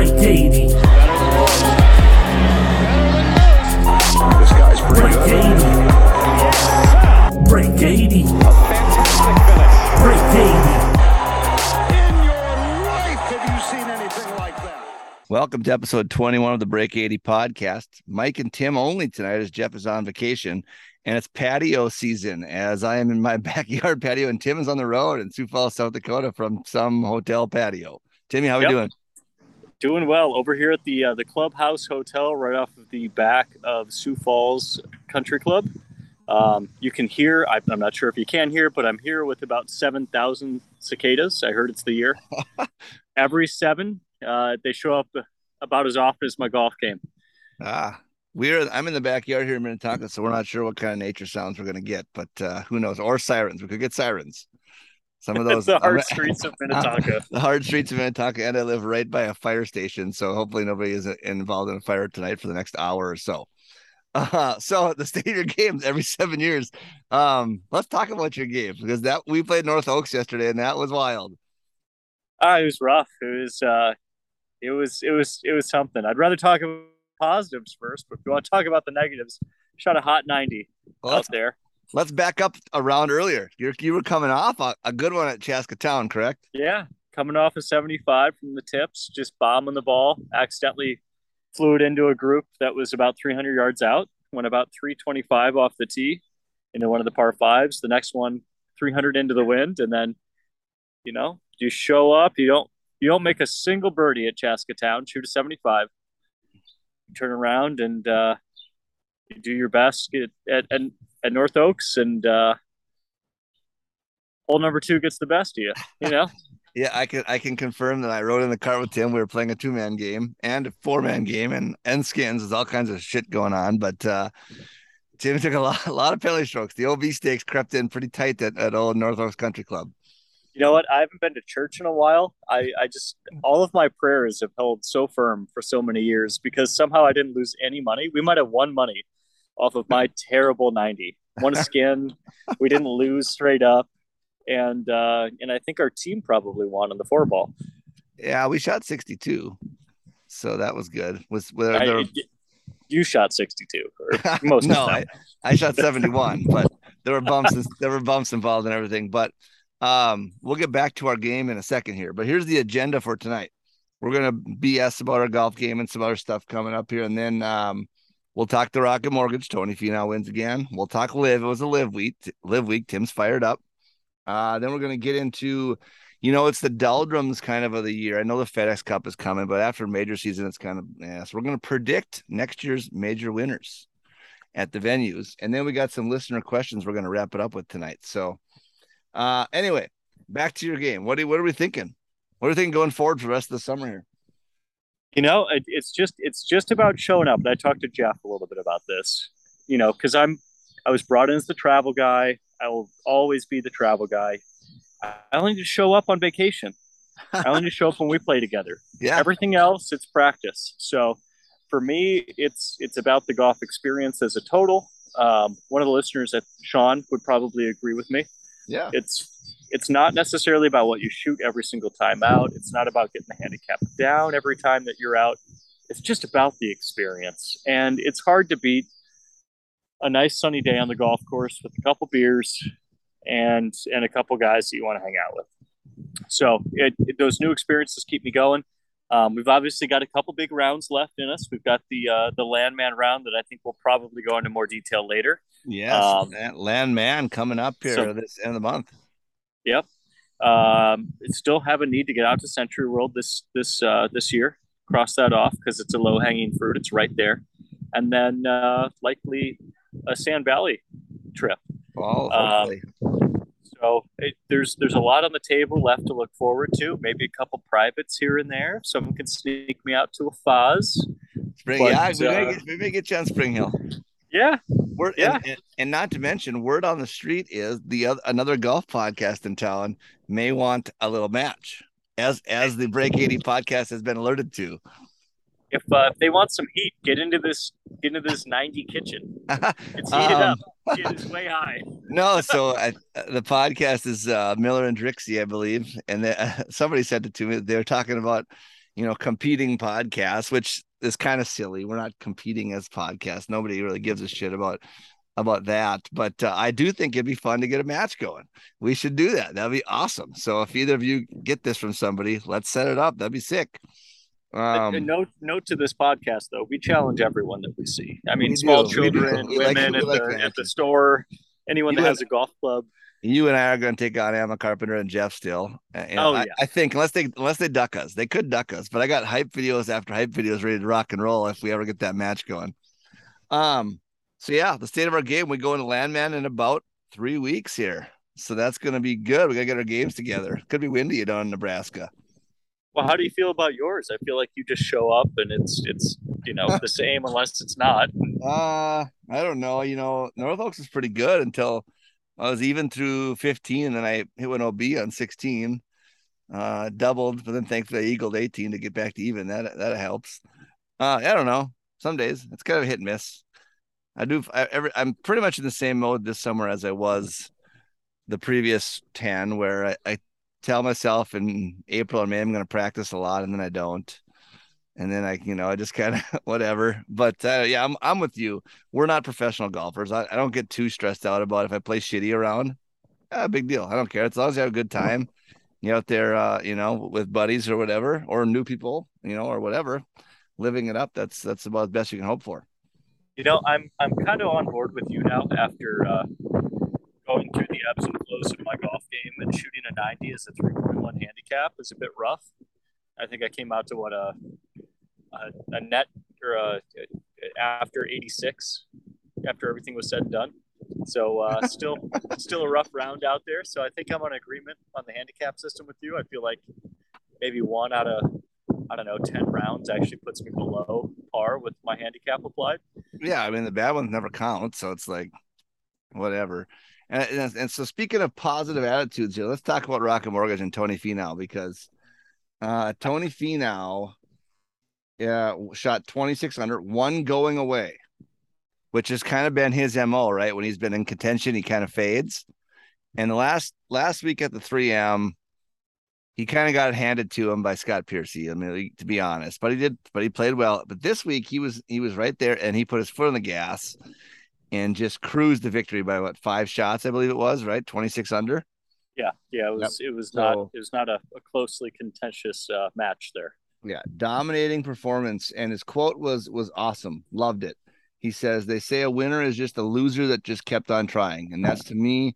Amazing. Break 80. This guy's pretty Break good. 80. Break 80. Fantastic finish. Break 80. In your life, have you seen anything like that? Welcome to episode 21 of the Break 80 podcast. Mike and Tim only tonight as Jeff is on vacation and it's patio season as I am in my backyard patio and Tim is on the road in Sioux Falls, South Dakota from some hotel patio. Timmy, how are we doing? Doing well over here at the uh, the Clubhouse Hotel, right off of the back of Sioux Falls Country Club. Um, you can hear. I, I'm not sure if you can hear, but I'm here with about seven thousand cicadas. I heard it's the year. Every seven, uh, they show up about as often as my golf game. Ah, we're I'm in the backyard here in Minnetonka, so we're not sure what kind of nature sounds we're gonna get, but uh, who knows? Or sirens. We could get sirens. Some of those the hard streets of Minnetonka. the hard streets of Minnetonka, and I live right by a fire station, so hopefully nobody is involved in a fire tonight for the next hour or so. Uh, so the state of your games every seven years. Um, let's talk about your game because that we played North Oaks yesterday, and that was wild. Ah, it was rough. It was. Uh, it was. It was. It was something. I'd rather talk about positives first, but if you want to talk about the negatives, shot a hot ninety Well, out there. Let's back up around earlier. You're, you were coming off a, a good one at Chaska Town, correct? Yeah, coming off a 75 from the tips, just bombing the ball. Accidentally flew it into a group that was about 300 yards out. Went about 325 off the tee into one of the par fives. The next one, 300 into the wind, and then, you know, you show up. You don't you don't make a single birdie at Chaska Town. Shoot a 75. Turn around and uh, you do your best at at, at, at North Oaks, and uh, hole number two gets the best of you. You know. Yeah, I can I can confirm that I rode in the car with Tim. We were playing a two man game and a four man game and and skins. There's all kinds of shit going on. But uh Tim took a lot a lot of penalty strokes. The OB stakes crept in pretty tight at, at old North Oaks Country Club. You know what? I haven't been to church in a while. I, I just all of my prayers have held so firm for so many years because somehow I didn't lose any money. We might have won money off of my terrible 90. One skin. We didn't lose straight up. And uh, and I think our team probably won on the four ball. Yeah, we shot 62. So that was good. Was were I- there, you shot 62 or most no, I. I shot 71, but there were bumps and, there were bumps involved and everything. But um we'll get back to our game in a second here. But here's the agenda for tonight. We're gonna BS about our golf game and some other stuff coming up here, and then um we'll talk the Rocket Mortgage. Tony Finau wins again. We'll talk LIV. It was a LIV week. LIV week. Tim's fired up. Uh, then we're gonna get into you know, it's the doldrums kind of of the year. I know the FedEx Cup is coming, but after major season, it's kind of yeah. So we're going to predict next year's major winners at the venues, and then we got some listener questions. We're going to wrap it up with tonight. So, uh, anyway, back to your game. What do what are we thinking? What are we thinking going forward for the rest of the summer here? You know, it, it's just it's just about showing up. And I talked to Jeff a little bit about this. You know, because I'm I was brought in as the travel guy. I will always be the travel guy. I only need to show up on vacation. I only need to show up when we play together. Yeah, Everything else, it's practice. So for me, it's it's about the golf experience as a total. Um, one of the listeners at Sean would probably agree with me. yeah, It's it's not necessarily about what you shoot every single time out. It's not about getting the handicap down every time that you're out. It's just about the experience. And it's hard to beat a nice sunny day on the golf course with a couple beers and and a couple guys that you want to hang out with. So it, it- those new experiences keep me going. Um, we've obviously got a couple big rounds left in us. We've got the uh, the Landmand round that I think we'll probably go into more detail later. yes. Um, Landmand coming up here so- this end of the month. Yep. Um, still have a need to get out to SentryWorld this this uh, this year. Cross that off because it's a low hanging fruit. It's right there, and then uh, likely a Sand Valley trip. Oh, Um. So it, there's there's a lot on the table left to look forward to. Maybe a couple privates here and there. Someone can sneak me out to a Foz. Spring, But, yeah, we, may uh, get, we may get you on Spring Hill. Yeah, Word, Yeah. and, and, and not to mention, word on the street is the other, another golf podcast in town may want a little match, as as the Break eighty podcast has been alerted to. if uh, if they want some heat, get into this get into this 90 kitchen. It's heated Um, up. It is way high. No, so I, the podcast is uh, Miller and Drixie, I believe, and they, somebody sent it to me. They're talking about, you know, competing podcasts, which is kind of silly. We're not competing as podcasts. Nobody really gives a shit about about that. But uh, I do think it'd be fun to get a match going. We should do that. That'd be awesome. So if either of you get this from somebody, let's set it up. That'd be sick. Um, note note to this podcast though, we challenge everyone that we see. I mean, We small do, children, We like- women at like the at the store, anyone You that has a golf club. You and I are going to take on Emma Carpenter and Jeff still. Know, Oh, I, yeah. I think unless they unless they duck us, they could duck us. But I got hype videos after hype videos ready to rock and roll if we ever get that match going. Um. So yeah, the state of our game. We go into Landmand in about three weeks here, so that's going to be good. We got to get our games together. Could be windy down in Nebraska. Well, how do you feel about yours? I feel like you just show up and it's it's you know the same unless it's not. Uh, I don't know. You know, North Oaks is pretty good until I was even through 15, and then I hit an OB on 16. Uh, doubled, but then thankfully I eagled 18 to get back to even. That that helps. Uh, I don't know. Some days it's kind of a hit and miss. I do. I, every, I'm pretty much in the same mode this summer as I was the previous 10, where I, I tell myself in April or May I'm going to practice a lot, and then I don't and then I, you know, I just kind of whatever. But uh, yeah, I'm I'm with you. We're not professional golfers. I, I don't get too stressed out about if I play shitty around. Ah, big deal. I don't care. As long as you have a good time, you out there, uh, you know, with buddies or whatever, or new people, you know, or whatever, living it up. That's that's about the best you can hope for. You know, I'm I'm kind of on board with you now after uh, going through the ebbs and flows of my golf game and shooting a 90 as a 3.1 handicap is a bit rough. I think I came out to what a a, a net or a, after 86 after everything was said and done. So uh, still still a rough round out there. So I think I'm on agreement on the handicap system with you. I feel like maybe one out of I don't know 10 rounds actually puts me below par with my handicap applied. Yeah, I mean the bad ones never count, so it's like whatever. And, and, and so speaking of positive attitudes here, let's talk about Rocket Mortgage and Tony Finau because uh Tony Finau yeah shot 2600, one going away, which has kind of been his MO, right? When he's been in contention, he kind of fades. And the last last week at the 3M, he kind of got handed to him by Scott Piercy. I mean, to be honest, but he did, but he played well. But this week he was he was right there and he put his foot on the gas and just cruised the victory by what five shots, I believe it was, right? 26 under. Yeah, yeah, it was it was So- not it was not a, a closely contentious uh, match there. Yeah, dominating performance. And his quote was was awesome. Loved it. He says, They say a winner is just a loser that just kept on trying. And that's to me,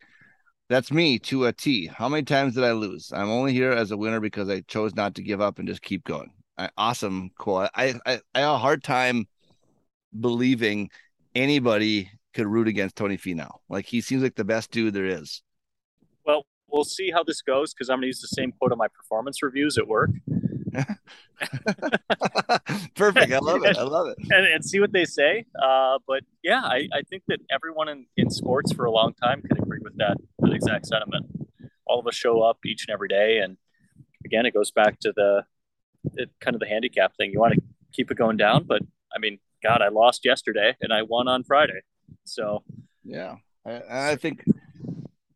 that's me to a T. How many times did I lose? I'm only here as a winner because I chose not to give up and just keep going. I, awesome quote. I, I I have a hard time believing anybody could root against Tony Finau. Like he seems like the best dude there is. Well, we'll see how this goes because I'm going to use the same quote on my performance reviews at work Perfect. I love it. I love it. and, and see what they say. Uh, but yeah, I, I think that everyone in, in sports for a long time can agree with that that exact sentiment. All of us show up each and every day, and again, it goes back to the it, kind of the handicap thing. You want to keep it going down, but I mean, God, I lost yesterday and I won on Friday, so Yeah, I, I think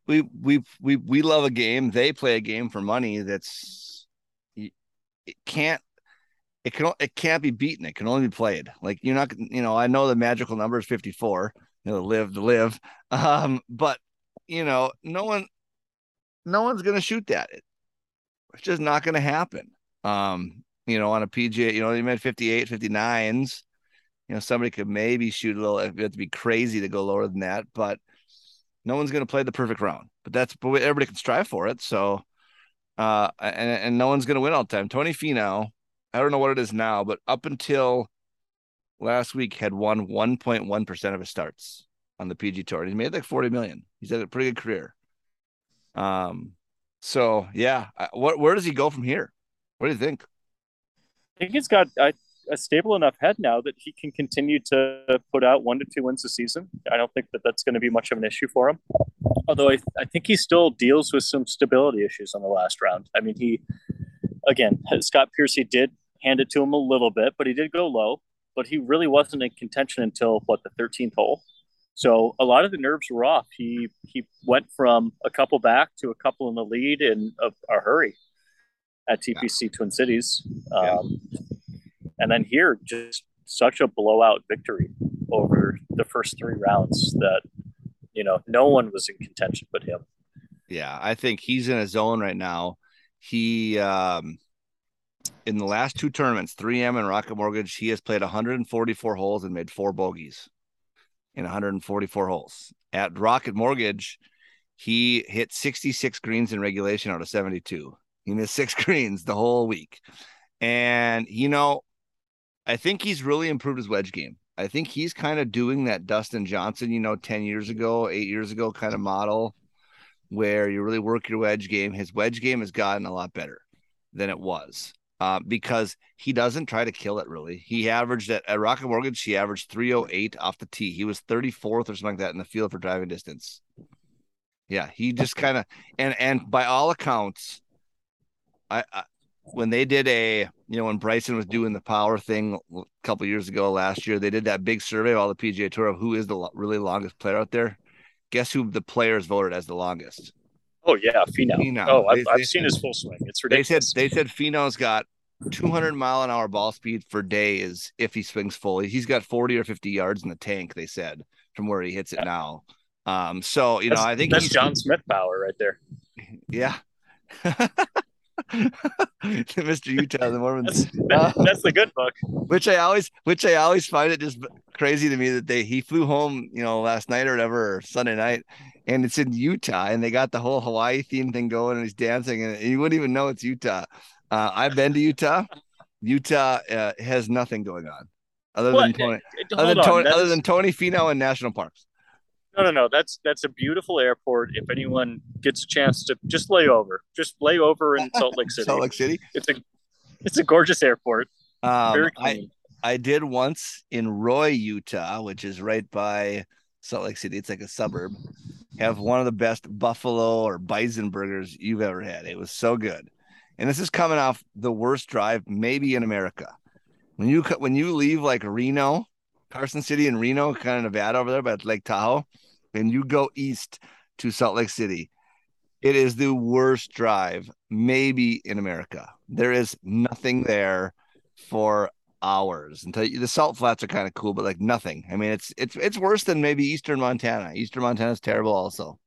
we we we we love a game. They play a game for money. That's can't it can it can't be beaten. It can only be played. Like you're not you know I know the magical number is 54. You know, live to live. Um, but you know no one no one's gonna shoot that. It, it's just not gonna happen. Um, you know, on a PGA, you know, you made 58, 59s. You know, somebody could maybe shoot a little. It'd have to be crazy to go lower than that, but no one's going to play the perfect round. But that's but everybody can strive for it. So, uh, and and no one's going to win all the time. Tony Finau, I don't know what it is now, but up until last week, had won 1.1 percent of his starts on the PG Tour. He made like 40 million. He's had a pretty good career. Um, so yeah, what where does he go from here? What do you think? I think he's got a, a stable enough head now that he can continue to put out one to two wins a season. I don't think that that's going to be much of an issue for him. Although I, I think he still deals with some stability issues on the last round. I mean, he, again, Scott Piercy did hand it to him a little bit, but he did go low. But he really wasn't in contention until what the 13th hole. So a lot of the nerves were off. He he went from a couple back to a couple in the lead in a, a hurry at TPC Twin Cities. Um, And then here, just such a blowout victory over the first three rounds that, you know, no one was in contention but him. Yeah, I think he's in a zone right now. He um in the last two tournaments, 3M and Rocket Mortgage, he has played 144 holes and made four bogeys in 144 holes. At Rocket Mortgage, he hit 66 greens in regulation out of 72. He missed six greens the whole week. And you know, I think he's really improved his wedge game. I think he's kind of doing that Dustin Johnson, you know, 10 years ago, eight years ago kind of model where you really work your wedge game. His wedge game has gotten a lot better than it was uh, because he doesn't try to kill it really. He averaged at, at Rocket Mortgage, he averaged 308 off the tee. He was 34th or something like that in the field for driving distance. Yeah, he just kind of and and by all accounts, I, I when they did a you know when Bryson was doing the power thing a couple years ago last year, they did that big survey of all the PGA Tour of who is the really longest player out there. Guess who the players voted as the longest? Oh yeah, Finau. Finau. Oh, I've, They- I've they seen his full swing. It's ridiculous. They said they said Finau's got 200 mile an hour ball speed for days if he swings fully. He's got 40 or 50 yards in the tank. They said from where he hits it now. Um, so you know, I think that's he's John Smith power right there. yeah. Mr. Utah, the Mormons. That's, that- that's the good book. which I always, which I always find it just crazy to me that they he flew home, you know, last night or whatever, or Sunday night, and it's in Utah, and they got the whole Hawaii theme thing going, and he's dancing, and you wouldn't even know it's Utah. Uh, I've been to Utah. Utah uh, has nothing going on other than Tony, other than Tony, other than Tony Finau and national parks. No, no, no. That's that's a beautiful airport. If anyone gets a chance to just lay over, just lay over in Salt Lake City. Salt Lake City. It's a it's a gorgeous airport. Um, Very I, clean. I did once in Roy, Utah, which is right by Salt Lake City. It's like a suburb. Have one of the best buffalo or bison burgers you've ever had. It was so good. And this is coming off the worst drive maybe in America. When you when you leave like Reno, Carson City and Reno, kind of Nevada over there but Lake Tahoe, and you go east to Salt Lake City, it is the worst drive maybe in America. There is nothing there for hours until you, the salt flats are kind of cool, but like nothing. I mean, it's it's it's worse than maybe Eastern Montana. Eastern Montana is terrible, also.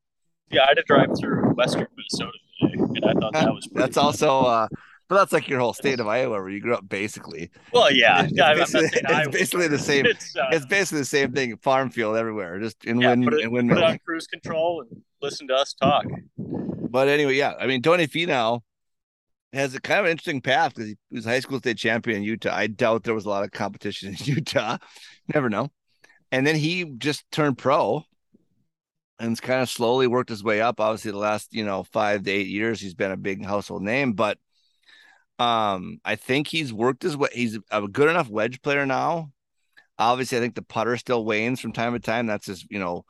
Yeah, I had to drive through western Minnesota today, and I thought that was pretty That's also, uh, but that's like your whole state of Iowa where you grew up, basically. well. Yeah, It's yeah. Basically- it's basically the same. It's, uh, It's basically the same thing. Farm field everywhere, just in yeah, wind put it, put it on cruise control and listen to us talk. But anyway, yeah, I mean, Tony Finau has a kind of interesting path because he was high school state champion in Utah. I doubt there was a lot of competition in Utah. Never know. And then he just turned pro and it's kind of slowly worked his way up. Obviously, the last, you know, five to eight years, he's been a big household name, but um, I think he's worked his way. He's a good enough wedge player now. Obviously, I think the putter still wanes from time to time. That's his, you know,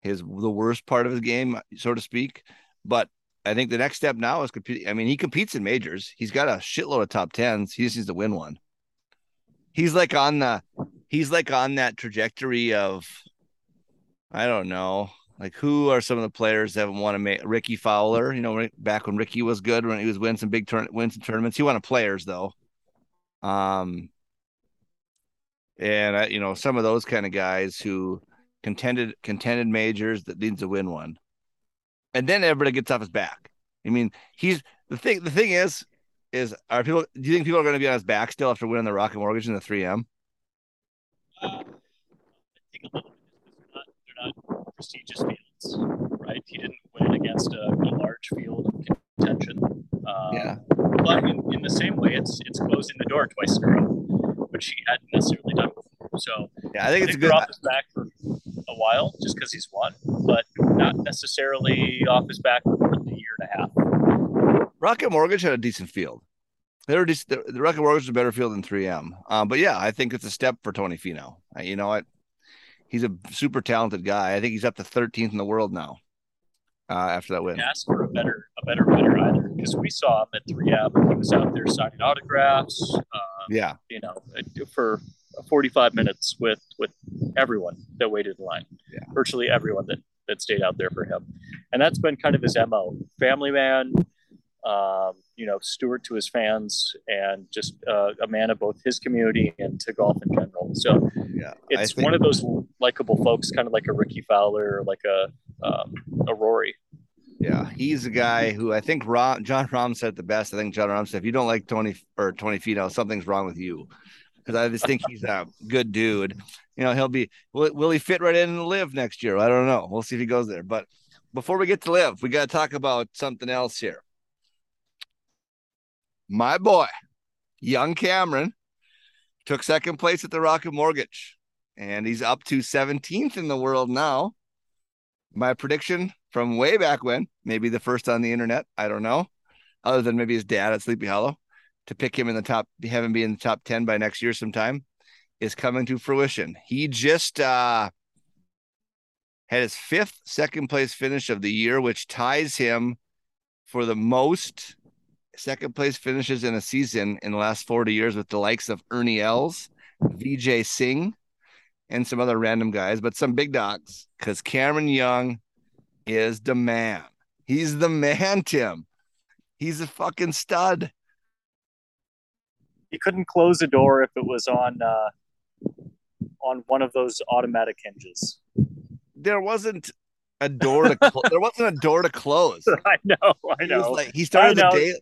his the worst part of his game, so to speak. But I think the next step now is compete. I mean, he competes in majors. He's got a shitload of top tens. He just needs to win one. He's like on the, he's like on that trajectory of, I don't know, like who are some of the players that want to make Rickie Fowler? You know, back when Rickie was good, when he was winning some big turn, win some tournaments. He a players though. Um, and I, you know, some of those kind of guys who contended contended majors that needs to win one and then everybody gets off his back. I mean, he's the thing. The thing is, is are people? Do you think people are going to be on his back still after winning the Rocket Mortgage and the 3M? Uh, I think a little bit because they're not, they're not prestigious fields, right? He didn't win against a, a large field of contention. Um, Yeah. But in, in the same way, it's it's closing the door twice in a row, which he hadn't necessarily done before. So Yeah, I think it's a good. off his back for a while just because he's won, but not necessarily off his back for more than a year and a half. Rocket Mortgage had a decent field. They were decent, the, the Rocket Mortgage is a better field than 3M. Um, but yeah, I think it's a step for Tony Finau. Uh, You know what? He's a super talented guy. I think he's up to 13th in the world now. Uh, after that win, ask for a better a better winner either because we saw him at 3M. He was out there signing autographs. Uh, yeah, you know, for 45 minutes with with everyone that waited in line. Yeah. Virtually everyone that that stayed out there for him, and that's been kind of his mo. Family man, um, you know, steward to his fans, and just uh, a man of both his community and to golf in general. So yeah, it's one of those likable folks, kind of like a Rickie Fowler, or like a um, a Rory. Yeah, he's a guy who I think Ron, Jon Rahm said the best. I think Jon Rahm said, if you don't like Tony or Tony Finau, something's wrong with you. Because I just think he's a good dude. You know, he'll be, will, will he fit right in and live next year? I don't know. We'll see if he goes there. But before we get to LIV, we got to talk about something else here. My boy, young Cameron, took second place at the Rocket Mortgage, and he's up to 17th in the world now. My prediction from way back when, maybe the first on the internet, I don't know, other than maybe his dad at Sleepy Hollow, to pick him in the top, have him be in the top 10 by next year sometime, is coming to fruition. He just uh, had his fifth second place finish of the year, which ties him for the most second place finishes in a season in the last 40 years with the likes of Ernie Els, Vijay Singh, and some other random guys, but some big dogs because Cameron Young is the man. He's the man, Tim. He's a fucking stud. He couldn't close a door if it was on uh, on one of those automatic hinges. There wasn't a door to cl- there wasn't a door to close. I know, I know. He, like, he started the day.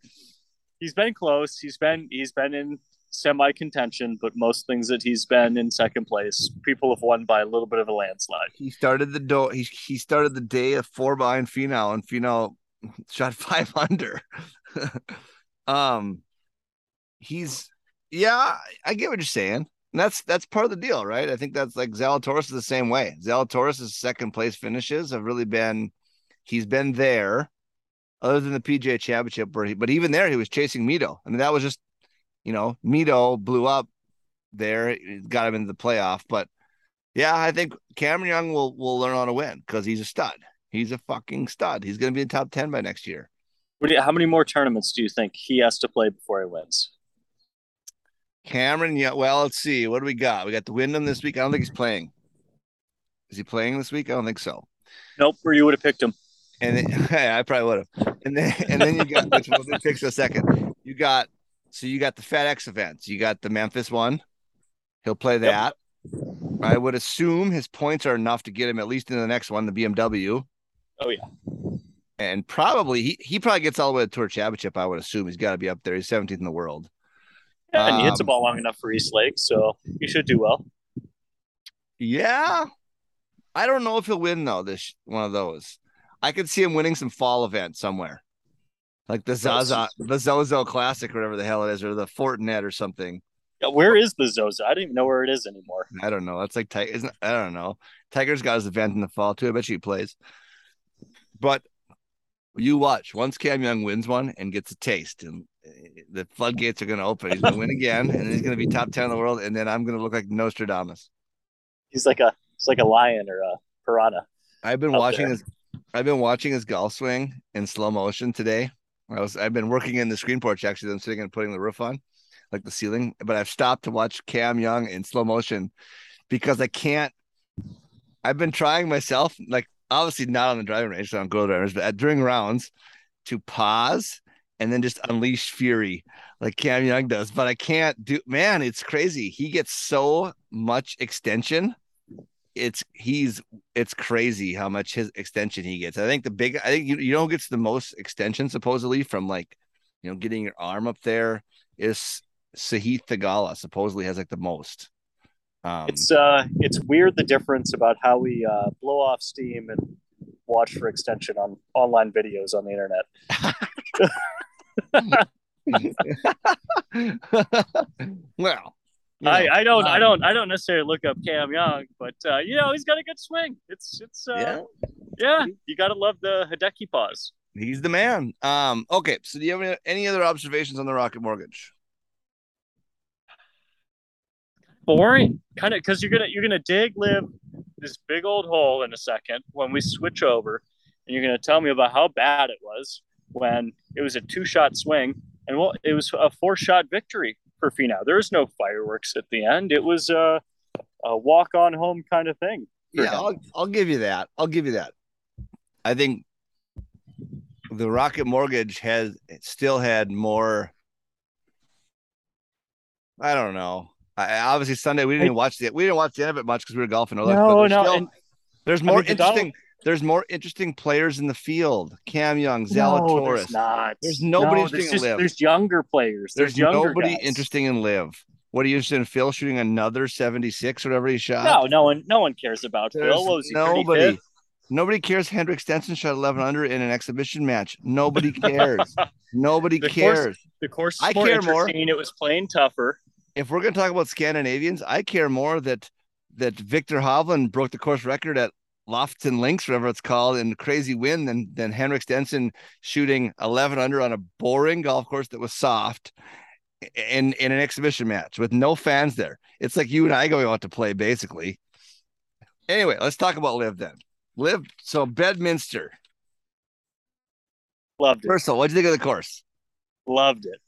He's been close. He's been he's been in semi contention, but most things that he's been in second place, people have won by a little bit of a landslide. He started the door. He he started the day of four behind Finau, and Finau shot five under. um, he's yeah, I get what you're saying. And that's that's part of the deal, right? I think that's like Zalatoris is the same way. Zalatoris' second place finishes have really been he's been there, other than the PGA Championship, where he, but even there he was chasing Mito. I mean, that was just you know, Mito blew up there, got him into the playoff. But yeah, I think Cameron Young will will learn how to win because he's a stud. He's a fucking stud. He's to be in top ten by next year. How many more tournaments do you think he has to play before he wins? Cameron, yeah. Well, let's see. What do we got? We got the Wyndham this week. I don't think he's playing. Is he playing this week? I don't think so. Nope. Or you would have picked him. And then, yeah, I probably would have. And then, and then you got which we'll fix in a second. You got so you got the FedEx events. You got the Memphis one. He'll play that. Yep. I would assume his points are enough to get him at least in the next one, the BMW. Oh yeah. And probably he he probably gets all the way to the Tour Championship. I would assume he's got to be up there. He's 17th in the world. Yeah, and he hits um, a ball long enough for East Lake, so he should do well. Yeah, I don't know if he'll win though. This one of those. I could see him winning some fall event somewhere, like the Zaza, the Zozo Classic, or whatever the hell it is, or the Fortinet or something. Yeah, where is the Zozo? I don't even know where it is anymore. I don't know. That's like Tiger. Isn't I don't know. Tiger's got his event in the fall too. I bet you he plays. But you watch once Cam Young wins one and gets a taste, and the floodgates are going to open. He's going to win again, and he's going to be top ten in the world, and then I'm going to look like Nostradamus. He's like a he's like a lion or a piranha. I've been watching there. his I've been watching his golf swing in slow motion today. I was I've been working in the screen porch actually. I'm sitting and putting the roof on, like the ceiling, but I've stopped to watch Cam Young in slow motion because I can't. I've been trying myself, like obviously not on the driving range, so on girl drivers, but during rounds, to pause and then just unleash fury like Cam Young does. But I can't do. Man, it's crazy. He gets so much extension it's he's it's crazy how much his extension he gets. I think the big I think you, you know gets the most extension supposedly from like you know getting your arm up there is Sahith Theegala supposedly has like the most. Um, it's uh it's weird the difference about how we uh, blow off steam and watch for extension on online videos on the internet. well, you know, I, I don't um, I don't I don't necessarily look up Cam Young, but uh, you know he's got a good swing. It's it's uh, yeah. yeah you got to love the Hideki pause. He's the man. Um, okay. So do you have any, any other observations on the Rocket Mortgage? boring kind of because you're gonna you're gonna dig LIV this big old hole in a second when we switch over and you're gonna tell me about how bad it was when it was a two shot swing and well it was a four shot victory for Finau. There was no fireworks at the end. It was a, a walk on home kind of thing. Yeah. I'll, I'll give you that. I'll give you that. I think the Rocket Mortgage has still had more. I don't know. I, obviously Sunday we didn't even watch the we didn't watch the end of it much because we were golfing. or No, no, still- and- there's more mean, the Donald- interesting. There's more interesting players in the field. Cam Young, No, there's not. There's nobody No, interesting there's, to just, live. there's younger players. There's, There's younger nobody guys. interesting in LIV. What are you interested in? Phil shooting another 76, or whatever he shot. No, no one, no one cares about There's Phil. Was nobody. 35th? Nobody cares. Henrik Stenson shot 11 under in an exhibition match. Nobody cares. nobody The course- cares. The course is I more care more. interesting. It was playing tougher. If we're going to talk about Scandinavians, I care more that that Viktor Hovland broke the course record at Lofoten Links, whatever it's called, in crazy wind, and then Henrik Stenson shooting 11 under on a boring golf course that was soft in in an exhibition match with no fans there. It's like you and I going out to play basically. Anyway, let's talk about LIV then. LIV. So Bedminster. Loved it. First of all, what do you think of the course? Loved it.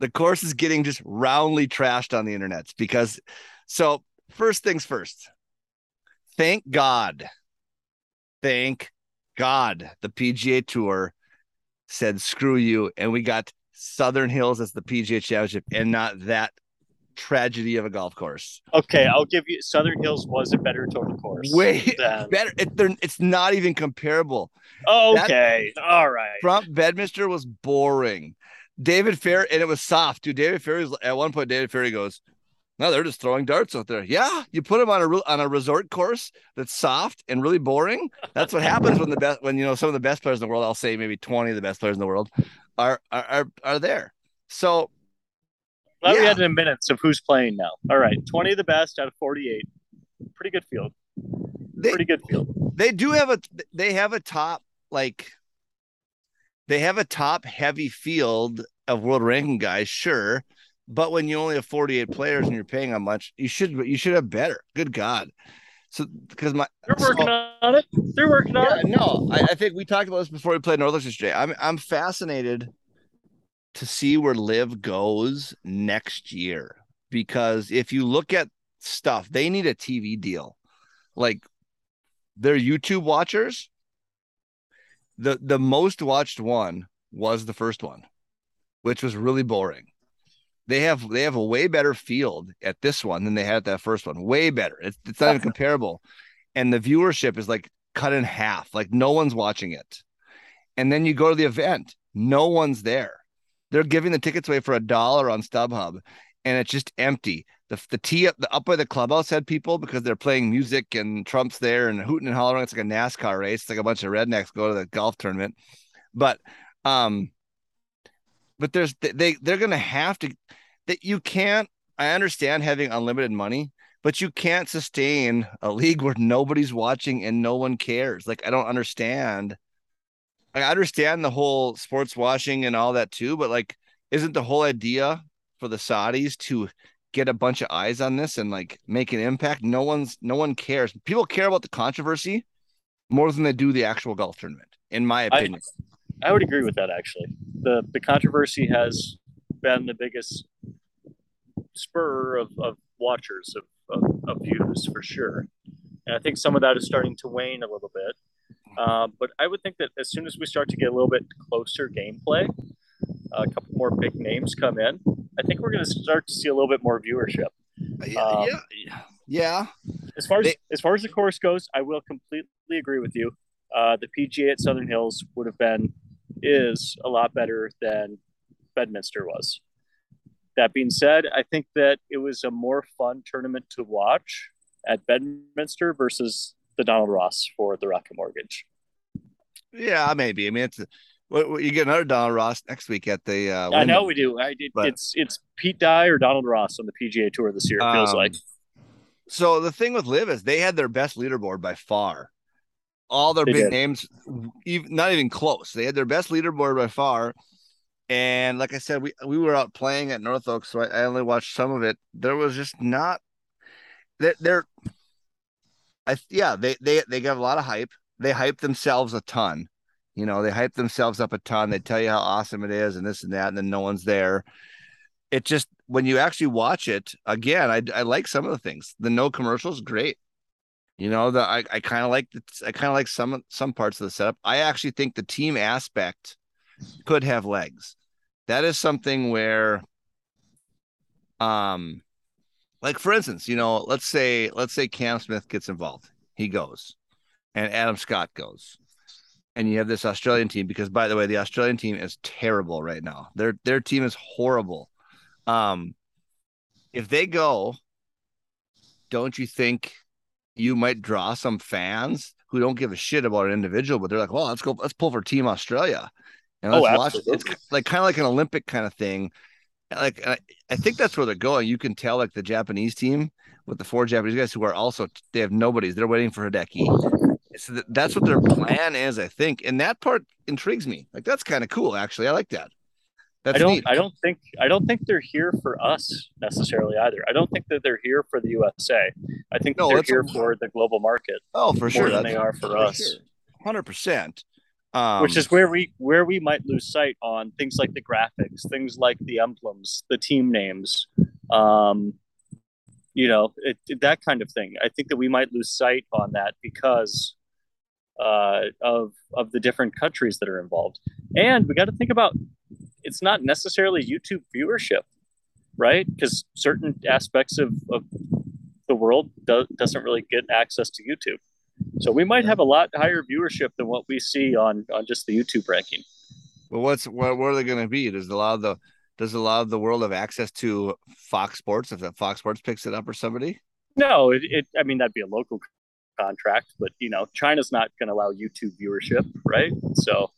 the course is getting just roundly trashed on the internet because so first things first thank god thank god the pga tour said screw you and we got southern hills as the pga championship and not that tragedy of a golf course Okay, I'll give you. Southern Hills was a better total course. way than- better it, it's not even comparable Okay, all right. Trump Bedminster was boring. David Fair, and it was soft, dude. David Feherty was at one point. David Feherty goes, "No, they're just throwing darts out there." Yeah, you put them on a re- on a resort course that's soft and really boring. That's what happens when the best, when you know some of the best players in the world. I'll say maybe twenty of the best players in the world are are are, are there. So Glad we yeah. had in minutes of who's playing now. All right, twenty of the best out of forty-eight. Pretty good field. they Pretty good field. they do have a they have a top like they have a top heavy field of world ranking guys sure but when you only have 48 players and you're paying how much you should you should have better. Good god. So because my They're working so- on it. They're working on yeah, it. no I, I think we talked about this before we played northern yesterday i'm i'm fascinated to see where LIV goes next year. Because if you look at stuff they need a tv deal. Like their youtube watchers the the most watched one was the first one which was really boring they have they have a way better field at this one than they had at that first one way better it's, it's not even comparable and the viewership is like cut in half like no one's watching it and then you go to the event no one's there they're giving the tickets away for a dollar on StubHub and it's just empty the the tee up the up by the clubhouse had people because they're playing music and Trump's there and hooting and hollering. It's like a NASCAR race. It's like a bunch of rednecks go to the golf tournament. But um but there's they they're gonna have to that you can't I understand having unlimited money, but you can't sustain a league where nobody's watching and no one cares. Like I don't understand. I understand the whole sports washing and all that too, but like isn't the whole idea for the Saudis to get a bunch of eyes on this and like make an impact. No one's no one cares. People care about the controversy more than they do the actual golf tournament, in my opinion. I would agree with that. Actually, the the controversy has been the biggest spur of, of watchers of, of, of views for sure, and I think some of that is starting to wane a little bit. Uh, but I would think that as soon as we start to get a little bit closer gameplay, a couple more big names come in, I think we're going to start to see a little bit more viewership. yeah, um, yeah, yeah. As far as They- as far as the course goes, I will completely agree with you. Uh, the PGA at Southern Hills would have been is a lot better than Bedminster was. That being said, I think that it was a more fun tournament to watch at Bedminster versus the Donald Ross for the Rocket Mortgage. Yeah, maybe. I mean, it's you get another Donald Ross next week at the. Uh, I know we do. I, it, But- it's it's Pete Dye or Donald Ross on the PGA Tour this year. It feels Um, like So the thing with LIV is they had their best leaderboard by far. All their They big did. names, even not even close. They had their best leaderboard by far. And like I said, we we were out playing at North Oak, so I, I only watched some of it. There was just not they're, they're I yeah, they they they got a lot of hype. They hype themselves a ton. You know, they hype themselves up a ton. They tell you how awesome it is and this and that, and then no one's there. It just when you actually watch it again, I I like some of the things. The no commercials, great. You know, the I, I kind of like the, I kind of like some some parts of the setup. I actually think the team aspect could have legs. That is something where um like for instance, you know, let's say let's say Cam Smith gets involved. He goes. And Adam Scott goes. And you have this Australian team because by the way, the Australian team is terrible right now. Their their team is horrible. Um if they go, don't you think you might draw some fans who don't give a shit about an individual, but they're like, well, let's go, let's pull for Team Australia. And Oh, let's watch absolutely. it's like kind of like an Olympic kind of thing. Like I, I think that's where they're going. You can tell like the Japanese team with the four Japanese guys who are also they have nobodies. They're waiting for Hideki. So that's what their plan is, I think. And that part intrigues me. Like that's kind of cool, actually. I like that. That's I don't neat. I don't think I don't think they're here for us necessarily either. I don't think that they're here for the USA. I think No, they're it's a- here for the global market, oh, for sure. more than That's- they are for us. Hundred percent. Um, which is where we where we might lose sight on things like the graphics, things like the emblems, the team names, um, you know, it, that kind of thing. I think that we might lose sight on that because uh, of of the different countries that are involved, and we got to think about it's not necessarily YouTube viewership, right? Because certain aspects of, of the world do, doesn't really get access to YouTube. So we might have a lot higher viewership than what we see on on just the YouTube ranking. Well, what's what, what are they going to be? Does a lot of the does a lot of the world have access to Fox Sports if that Fox Sports picks it up or somebody? No, it, it I mean that'd be a local contract, but you know China's not going to allow YouTube viewership, right? So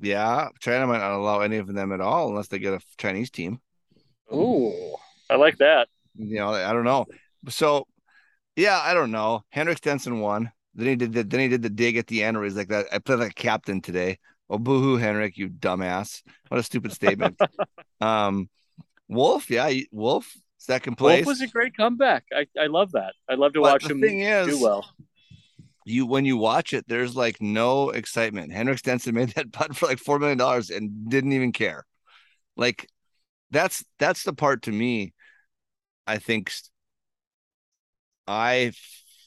Yeah, China might not allow any of them at all unless they get a Chinese team. ooh, I like that. You know, I don't know. So, yeah, I don't know. Henrik Stenson won. Then he did the, then he did the dig at the end where he's like that. I played like a captain today. Oh, boohoo, Henrik, you dumbass! What a stupid statement. um, Wolff, yeah, Wolff second place. Wolff was a great comeback. I, I love that. I love to But watch him is- do well. You when you watch it, there's like no excitement. Henrik Stenson made that putt for like four million dollars and didn't even care. Like that's that's the part to me. I think I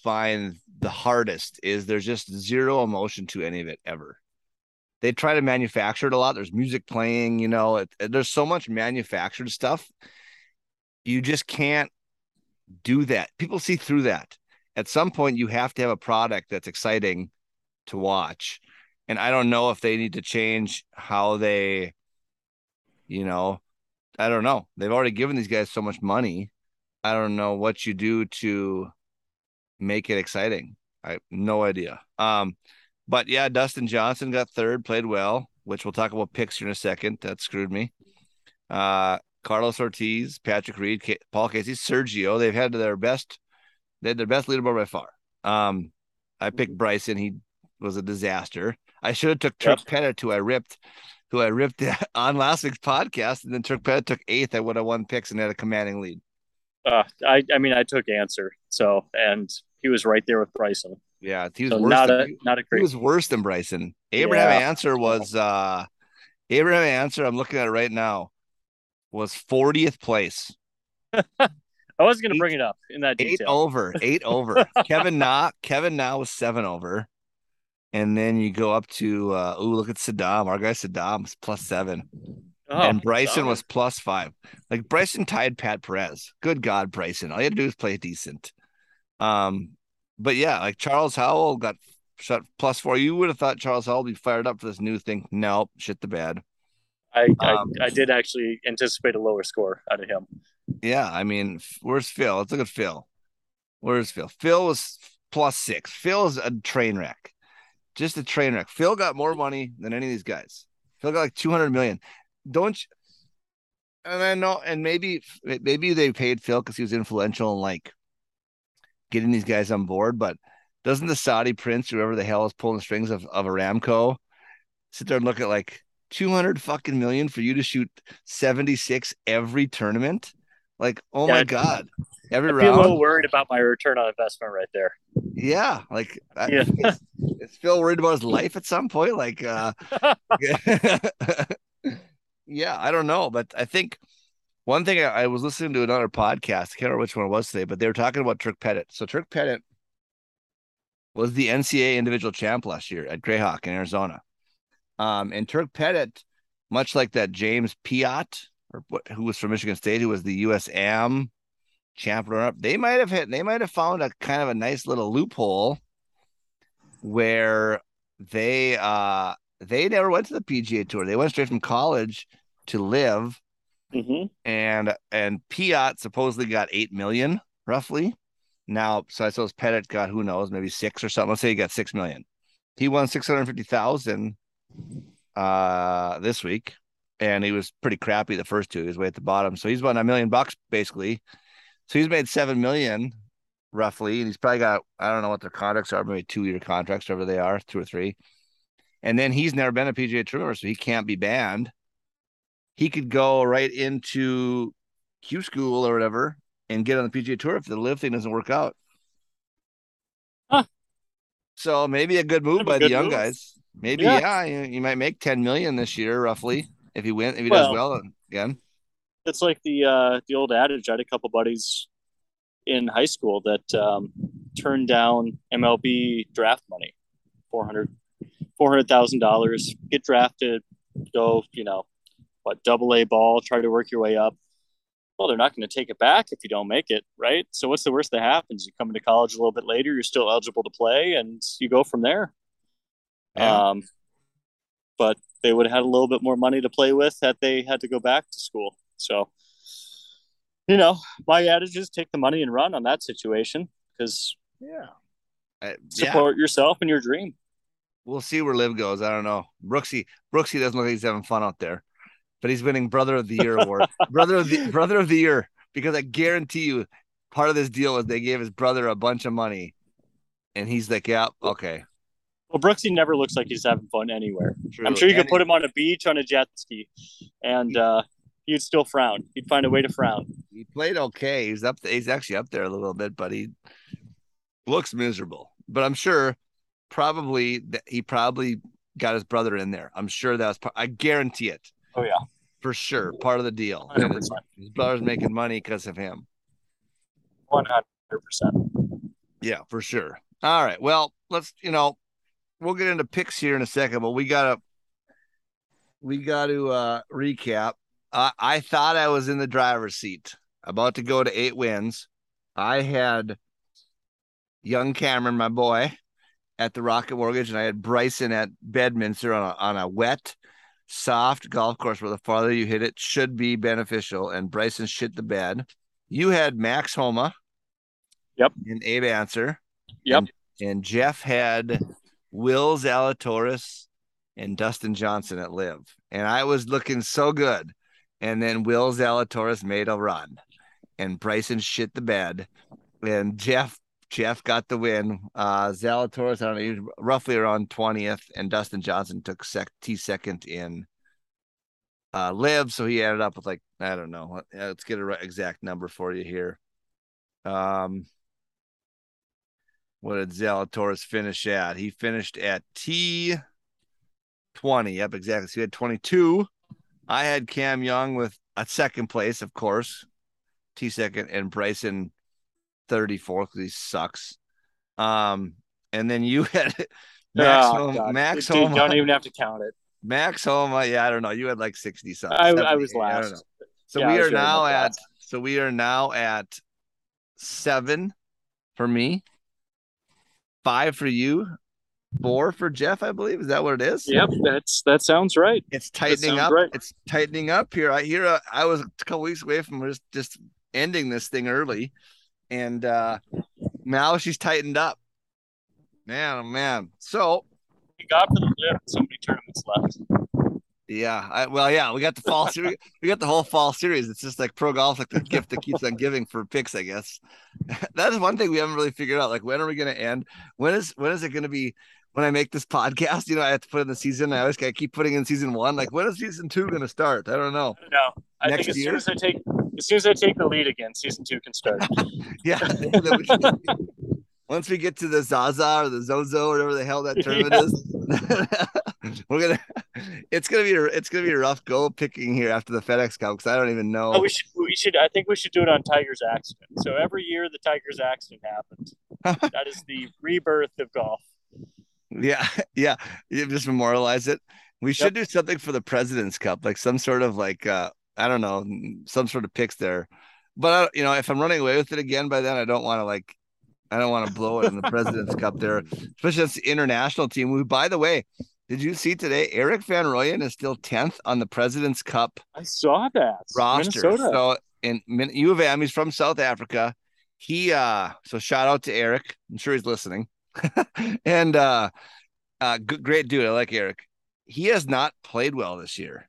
find the hardest is there's just zero emotion to any of it ever. They try to manufacture it a lot. There's music playing, you know. It, there's so much manufactured stuff. You just can't do that. People see through that at some point you have to have a product that's exciting to watch. And i don't know if they need to change how they you know i don't know. They've already given these guys so much money. I don't know what you do to make it exciting. I no idea. Um but yeah dustin johnson got third played well which we'll talk about picks here in a second. That screwed me. Uh carlos ortiz patrick reed paul casey sergio they've had their best they had their best leaderboard by far. Um, I picked Bryson. He was a disaster. I should have took Turk Yep. Pettit, who I ripped, who I ripped on last week's podcast, and then Turk Pettit took eighth. I would have won picks and had a commanding lead. Uh, I I mean I took Ancer. So and he was right there with Bryson. Yeah, he was So worse. not than, a not a he was worse than Bryson. Abraham Yeah. Ancer was uh Abraham Ancer. I'm looking at it right now. Was 40th place. I was going to bring it up in that eight over, eight over. Kevin Na, Kevin Na was seven over. And then you go up to uh ooh, look at Sadom. Our guy Sadom is plus seven. Oh, and Bryson darn. was plus five. Like Bryson tied Pat Perez. Good God, Bryson. All you had to do was play decent. Um, but yeah, like Charles Howell got shut plus four. You would have thought Charles Howell would be fired up for this new thing. No, shit the bed. I, um, I I did actually anticipate a lower score out of him. Yeah, I mean, where's Phil? Let's look at Phil. Where's Phil? Phil was plus six. Phil is a train wreck. Just a train wreck. Phil got more money than any of these guys. Phil got like 200 million. Don't you? And I know, and maybe maybe they paid Phil because he was influential in like getting these guys on board. But doesn't the Saudi prince, whoever the hell is pulling the strings of, of Aramco, sit there and look at like 200 fucking million for you to shoot 76 every tournament? Like, oh Yeah, my God. Every I'd be a little worried about my return on investment right there. Yeah. Like, I- Yeah. Phil worried about his life at some point? Like, uh, yeah, I don't know. But I think one thing I, I was listening to another podcast, I can't remember which one it was today, but they were talking about Turk Pettit. So Turk Pettit was the NCAA individual champ last year at Grayhawk in Arizona. Um, and Turk Pettit, much like that James Piot, or what, who was from Michigan State, who was the USM champ runner up, they might have hit, they might have found a kind of a nice little loophole where they uh they never went to the PGA tour. They went straight from college to LIV hmm and and Piot supposedly got eight million roughly. Now, so I suppose Pettit got who knows, maybe six or something. Let's say he got six million. He won six hundred fifty thousand uh this week, and he was pretty crappy the first two. He was way at the bottom, so he's won a million bucks basically. So he's made seven million roughly, and he's probably got I don't know what their contracts are, maybe two year contracts, whatever they are, two or three. And then he's never been a PGA Tour member, so he can't be banned he could go right into Q school or whatever and get on the PGA Tour if the LIV thing doesn't work out. Huh. So maybe a good move a by the young guys. Maybe Yeah. yeah, you, you might make ten million this year roughly if he win if he does Well- well again. It's like the uh, the old adage. I had a couple buddies in high school that um, turned down MLB draft money, four hundred four hundred thousand dollars, get drafted, go, you know, what double A ball, try to work your way up. Well, they're not going to take it back if you don't make it, right? So what's the worst that happens? You come into college a little bit later, you're still eligible to play, and you go from there. Yeah. Um, but they would have had a little bit more money to play with had they had to go back to school. So, you know, my adage is take the money and run on that situation because Yeah. Uh, yeah. support yourself and your dream. We'll see where LIV goes. I don't know. Brooksy Brooksy doesn't look like he's having fun out there, but he's winning Brother of the Year award. brother of the Brother of the Year because I guarantee you, part of this deal was they gave his brother a bunch of money, and he's like, "Yeah, okay." Well, Brooksy never looks like he's having fun anywhere. True. I'm sure you could put him on a beach on a jet ski, and uh, he'd still frown. He'd find a way to frown. He played okay. He's up. He's actually up there a little bit, but he looks miserable. But I'm sure, probably that he probably got his brother in there. I'm sure that was. Part, I guarantee it Oh yeah, for sure. Part of the deal. his, his brother's making money because of him. one hundred percent. Yeah, for sure. All right. Well, let's, you know, we'll get into picks here in a second, but we gotta we gotta uh recap. Uh, I thought I was in the driver's seat, about to go to eight wins. I had young Cameron, my boy, at the Rocket Mortgage, and I had Bryson at Bedminster on a on a wet, soft golf course where the farther you hit it should be beneficial. And Bryson shit the bed. You had Max Homa. Yep. And Abe Ancer Yep. and Jeff had Will Zalatoris and Dustin Johnson at LIV, and I was looking so good. And then Will Zalatoris made a run, and Bryson shit the bed, and Jeff Jeff got the win. Uh, Zalatoris, I don't know, roughly around twentieth, and Dustin Johnson took sec T second in uh, LIV, so he ended up with like I don't know. Let's get a right exact number for you here. Um, what did Zalatoris finish at? He finished at T twenty. Yep, exactly. So he had twenty two. I had Cam Young with a second place, of course, T second, and Bryson thirty fourth he sucks. Um, and then you had Max Oh, Homa, God. Max Dude, Homa, don't even have to count it. Max Homa. Yeah, I don't know. You had like sixty something. I, I 70, was I don't know. last. So Yeah, we are now at that. so we are now at seven for me, five for you, four for Jeff, I believe. Is that what it is? Yep, that's that sounds right. It's tightening up. right. It's tightening up here. I hear uh, I was a couple weeks away from just just ending this thing early, and uh now she's tightened up. Man, oh man. So we got for the live. So many tournaments left. Yeah, I, well, yeah, we got the fall series. We got the whole fall series. It's just like pro golf, like the gift that keeps on giving for picks, I guess. that is one thing we haven't really figured out. Like, when are we going to end? When is when is it going to be? When I make this podcast, you know, I have to put in the season. I always got to keep putting in season one. Like, when is season two going to start? I don't know. No, I Next think as year? soon as I take as soon as I take the lead again, season two can start. Yeah. Once we get to the Zaza or the Zozo or whatever the hell that tournament is, we're gonna. It's gonna be. a- It's gonna be a rough go picking here after the FedEx Cup because I don't even know. Oh, we should we should I think we should do it on Tiger's accident. So every year the Tiger's accident happens. that is the rebirth of golf. Yeah, yeah. You just memorialize it. We should do something for the President's Cup, like some sort of like uh I don't know, some sort of picks there. But uh, you know, if I'm running away with it again by then, I don't want to like I don't want to blow it in the President's Cup there, especially as the international team. Who, by the way, did you see today? Erik Van Rooyen is still 10th on the President's Cup I saw that. roster. Minnesota. So in U of M, he's from South Africa. He uh so shout out to Erik. I'm sure he's listening. and uh uh good, great dude. I like Erik. He has not played well this year.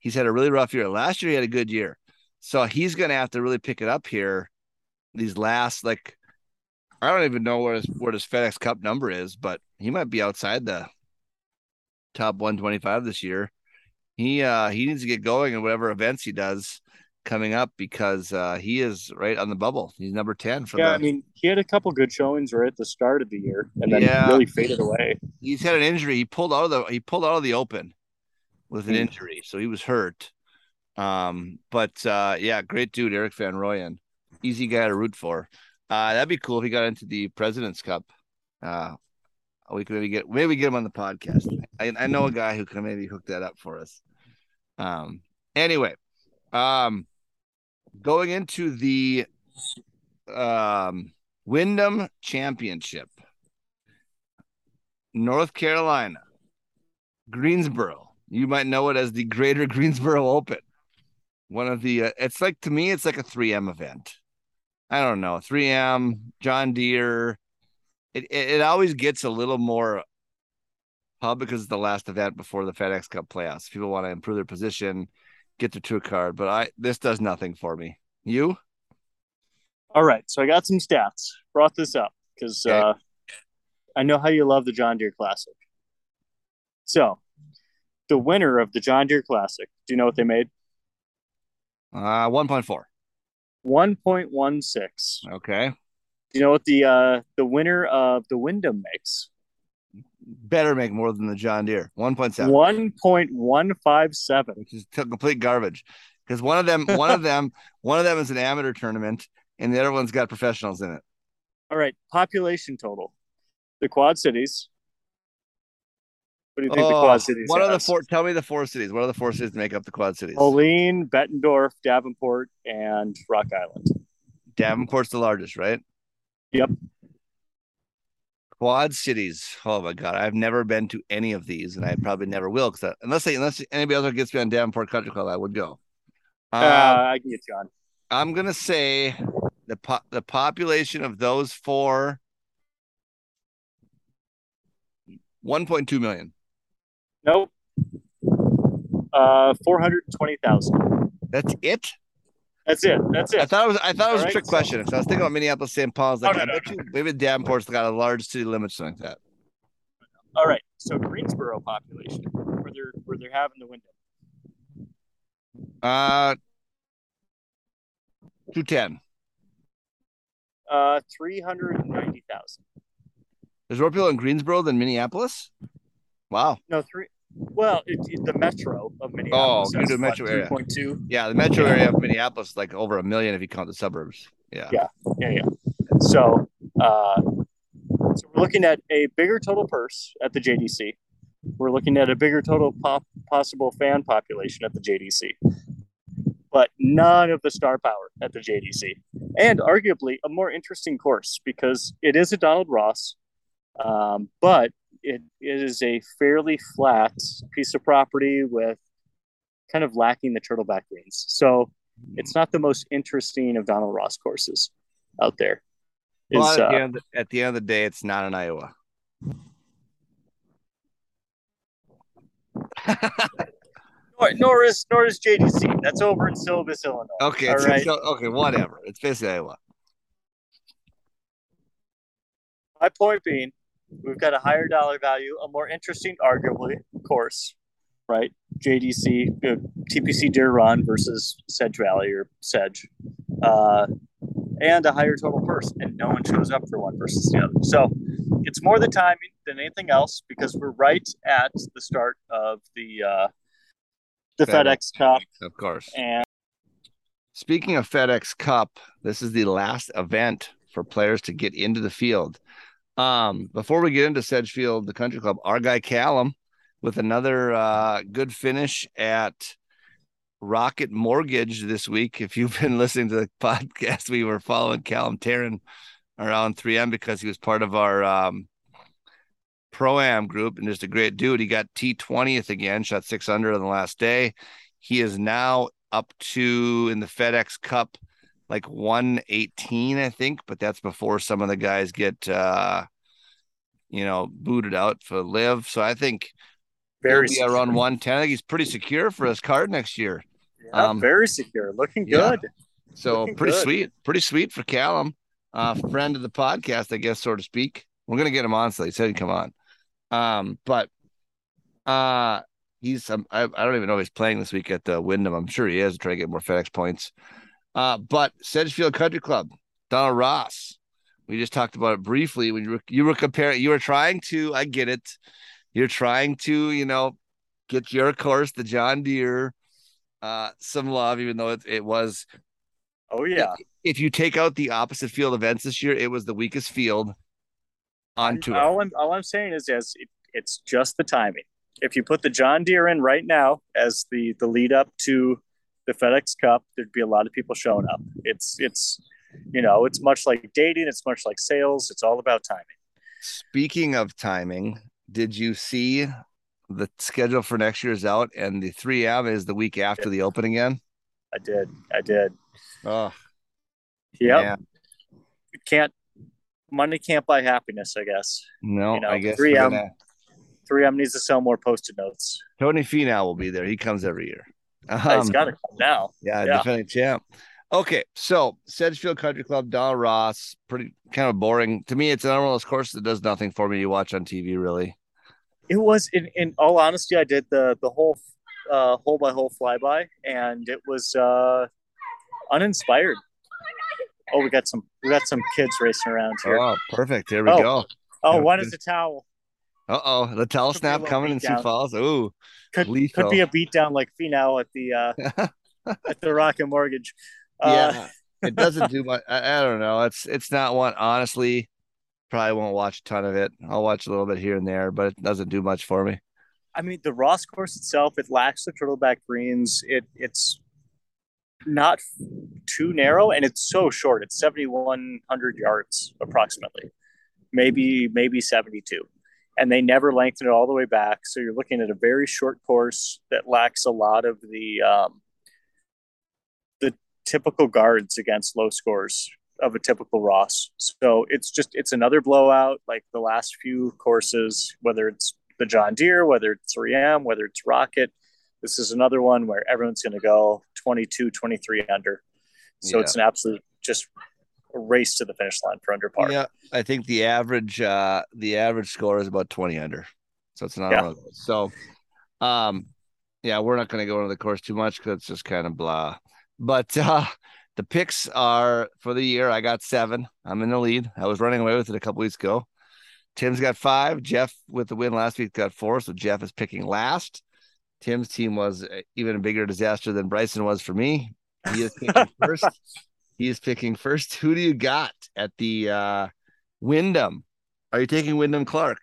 He's had a really rough year. Last year he had a good year. So he's gonna have to really pick it up here these last like I don't even know where his what his FedEx Cup number is, but he might be outside the top 125 this year. He uh he needs to get going in whatever events he does coming up because uh he is right on the bubble. He's number 10 for yeah, the I mean he had a couple good showings right at the start of the year and then Yeah. really faded away. he's had an injury. He pulled out of the he pulled out of the open with an Hmm. injury, so he was hurt. Um, but uh, yeah, great dude, Erik Van Rooyen, easy guy to root for. Uh, that'd be cool if he got into the President's Cup. Uh, we could maybe get maybe get him on the podcast. I, I know a guy who can maybe hook that up for us. Um, anyway, um, going into the um Wyndham Championship. North Carolina, Greensboro. You might know it as the Greater Greensboro Open. One of the, uh, it's like to me, it's like a 3M event. I don't know, 3M, John Deere. It, it, it always gets a little more pub because it's the last event before the FedEx Cup playoffs. People want to improve their position, get their tour card, but I this does nothing for me. You? All right, so I got some stats. Brought this up because okay. uh, I know how you love the John Deere Classic. So, the winner of the John Deere Classic, do you know what they made? Uh, one point four. 1.16. Okay. You know what the uh the winner of the Wyndham makes? Better make more than the John Deere. 1.7. 1.157. Which is complete garbage. Because one of them, one of them, one of them is an amateur tournament, and the other one's got professionals in it. All right. Population total. The Quad Cities, what do you think the Oh, Quad Cities? what are the four? Tell me the four cities. What are the four cities that make up the Quad cities? Moline, Bettendorf, Davenport, and Rock Island. Davenport's the largest, right? Yep. Quad cities. Oh my god, I've never been to any of these, and I probably never will. Because unless they, unless anybody else gets me on Davenport Country Club, I would go. Uh, Uh, I can get you on. I'm gonna say the po- the population of those four. 1.2 million. Nope. Uh, four hundred twenty thousand. That's it. That's it. That's it. I thought it was. I thought it was a All trick question. So I was thinking about Minneapolis, St. Paul's. Like, No, I no, bet no, you maybe Davenport's got a large city limit, something like that. All right. So Greensboro population, where they're where they're having the Wyndham. Uh, two ten. Uh, three hundred ninety thousand. There's more people in Greensboro than Minneapolis. Wow. No, three. Well, it, it- the metro of Minneapolis. Oh, do metro area. Three point two. Yeah, the metro area of Minneapolis is like over a million if you count the suburbs. Yeah. Yeah. Yeah, yeah. So, uh, so we're looking at a bigger total purse at the JDC. We're looking at a bigger total pop, possible fan population at the JDC, but none of the star power at the JDC, and arguably a more interesting course because it is a Donald Ross, um, but it, it is a fairly flat piece of property with kind of lacking the turtleback greens. So it's not the most interesting of Donald Ross courses out there. Well, at, the uh, end, at the end of the day, it's not in Iowa. Nor, nor is nor is JDC. That's over in Silvis, Illinois. Okay, it's, right. so- okay, whatever. It's basically Iowa. My point being, we've got a higher dollar value, a more interesting, arguably, course, right? JDC, uh, TPC Deer Run versus Sedge Valley or Sedge, uh, and a higher total purse, and no one shows up for one versus the other. So it's more the timing than anything else because we're right at the start of the uh, the FedEx. FedEx Cup, Of course. and Speaking of FedEx Cup, this is the last event for players to get into the field. Um, before we get into Sedgefield, the country club, our guy Callum with another uh, good finish at Rocket Mortgage this week. If you've been listening to the podcast, we were following Callum Tarren around 3M because he was part of our um, pro am group and just a great dude. He got T20th again, shot six under on the last day. He is now up to in the FedEx Cup like 118, I think, but that's before some of the guys get uh you know booted out for LIV. So I think very be around 110. I think he's pretty secure for his card next year. yeah, um, very secure, looking yeah. good. So Looking pretty good. sweet, pretty sweet for Callum, uh, friend of the podcast, I guess, so to speak. We're gonna get him on, so he said he'd come on. Um, but uh, he's um, I, I don't even know if he's playing this week at the Wyndham. I'm sure he is trying to get more FedEx points. Uh, but Sedgefield Country Club, Donald Ross. We just talked about it briefly when you were you were comparing. You were trying to. I get it. You're trying to, you know, get your course, the John Deere, uh, some love, even though it, it was Oh yeah. if you take out the opposite field events this year, it was the weakest field on tour. All I'm all I'm saying is, yes, it, it's just the timing. If you put the John Deere in right now as the the lead up to the FedEx Cup, there'd be a lot of people showing up. It's it's you know, it's much like dating. It's much like sales. It's all about timing. Speaking of timing, did you see the schedule for next year's out and the 3M is the week after the open again? I did. I did. Oh, Yep. man. Can't money can't buy happiness. I guess. No, You know, I guess 3M. gonna- 3M needs to sell more post-it notes. Tony Finau will be there. He comes every year. Um, got to come now. Yeah, Yeah. defending champ. Okay, so Sedgefield Country Club, Donald Ross, pretty kind of boring to me. It's another one of those courses that does nothing for me to watch on TV. Really, It was in, in all honesty, I did the the whole uh, hole by hole flyby, and it was uh, uninspired. Oh, we got some we got some kids racing around here. oh, perfect. Here we Oh. go. oh, one is a towel. Uh oh, the towel Could be a snap coming in Sioux. Falls. Ooh, Could Lethal. could be a beatdown like Finau at the uh, at the Rocket Mortgage. Uh, yeah. it doesn't do much. I, I don't know. It's it's not one. Honestly, probably won't watch a ton of it. I'll watch a little bit here and there, but it doesn't do much for me. I mean, the Ross course itself, it lacks the turtleback greens. It it's not too narrow, and it's so short. It's seventy one hundred yards approximately, maybe maybe seventy two, and they never lengthen it all the way back. So you're looking at a very short course that lacks a lot of the um, the typical guards against low scores of a typical Ross. So it's just it's another blowout like the last few courses, whether it's the John Deere, whether it's 3M, whether it's Rocket. This is another one where everyone's going to go 22, 23 under. So Yeah. it's an absolute just race to the finish line for under par. Yeah, I think the average uh the average score is about 20 under. So it's not Yeah. one of those. So um yeah, we're not going to go into the course too much cuz it's just kind of blah. But uh the picks are for the year I got 7. I'm in the lead. I was running away with it a couple weeks ago. Tim's got 5. Jeff with the win last week got 4, so Jeff is picking last. Tim's team was uh, even a bigger disaster than Bryson was for me. He is picking first. He is picking first. Who do you got at the uh Wyndham? Are you taking Wyndham Clark?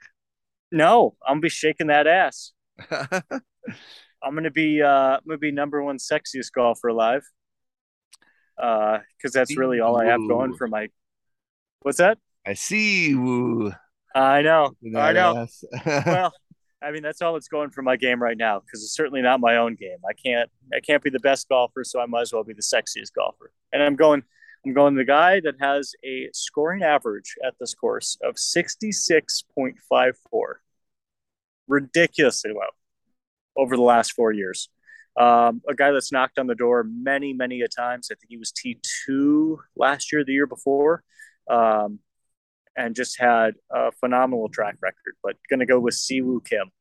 No, I'm gonna be shaking that ass. I'm gonna be uh I'm gonna be number one sexiest golfer alive. Uh, because that's really all I have going for my. What's that? I see. Woo. I know. I know. Well, I mean, that's all that's going for my game right now because it's certainly not my own game. I can't, I can't be the best golfer, so I might as well be the sexiest golfer. And I'm going, I'm going the guy that has a scoring average at this course of 66.54, ridiculously low over the last four years. Um, a guy that's knocked on the door many, many a times. I think he was T2 last year, the year before, um, and just had a phenomenal track record. But going to go with Si Woo Kim.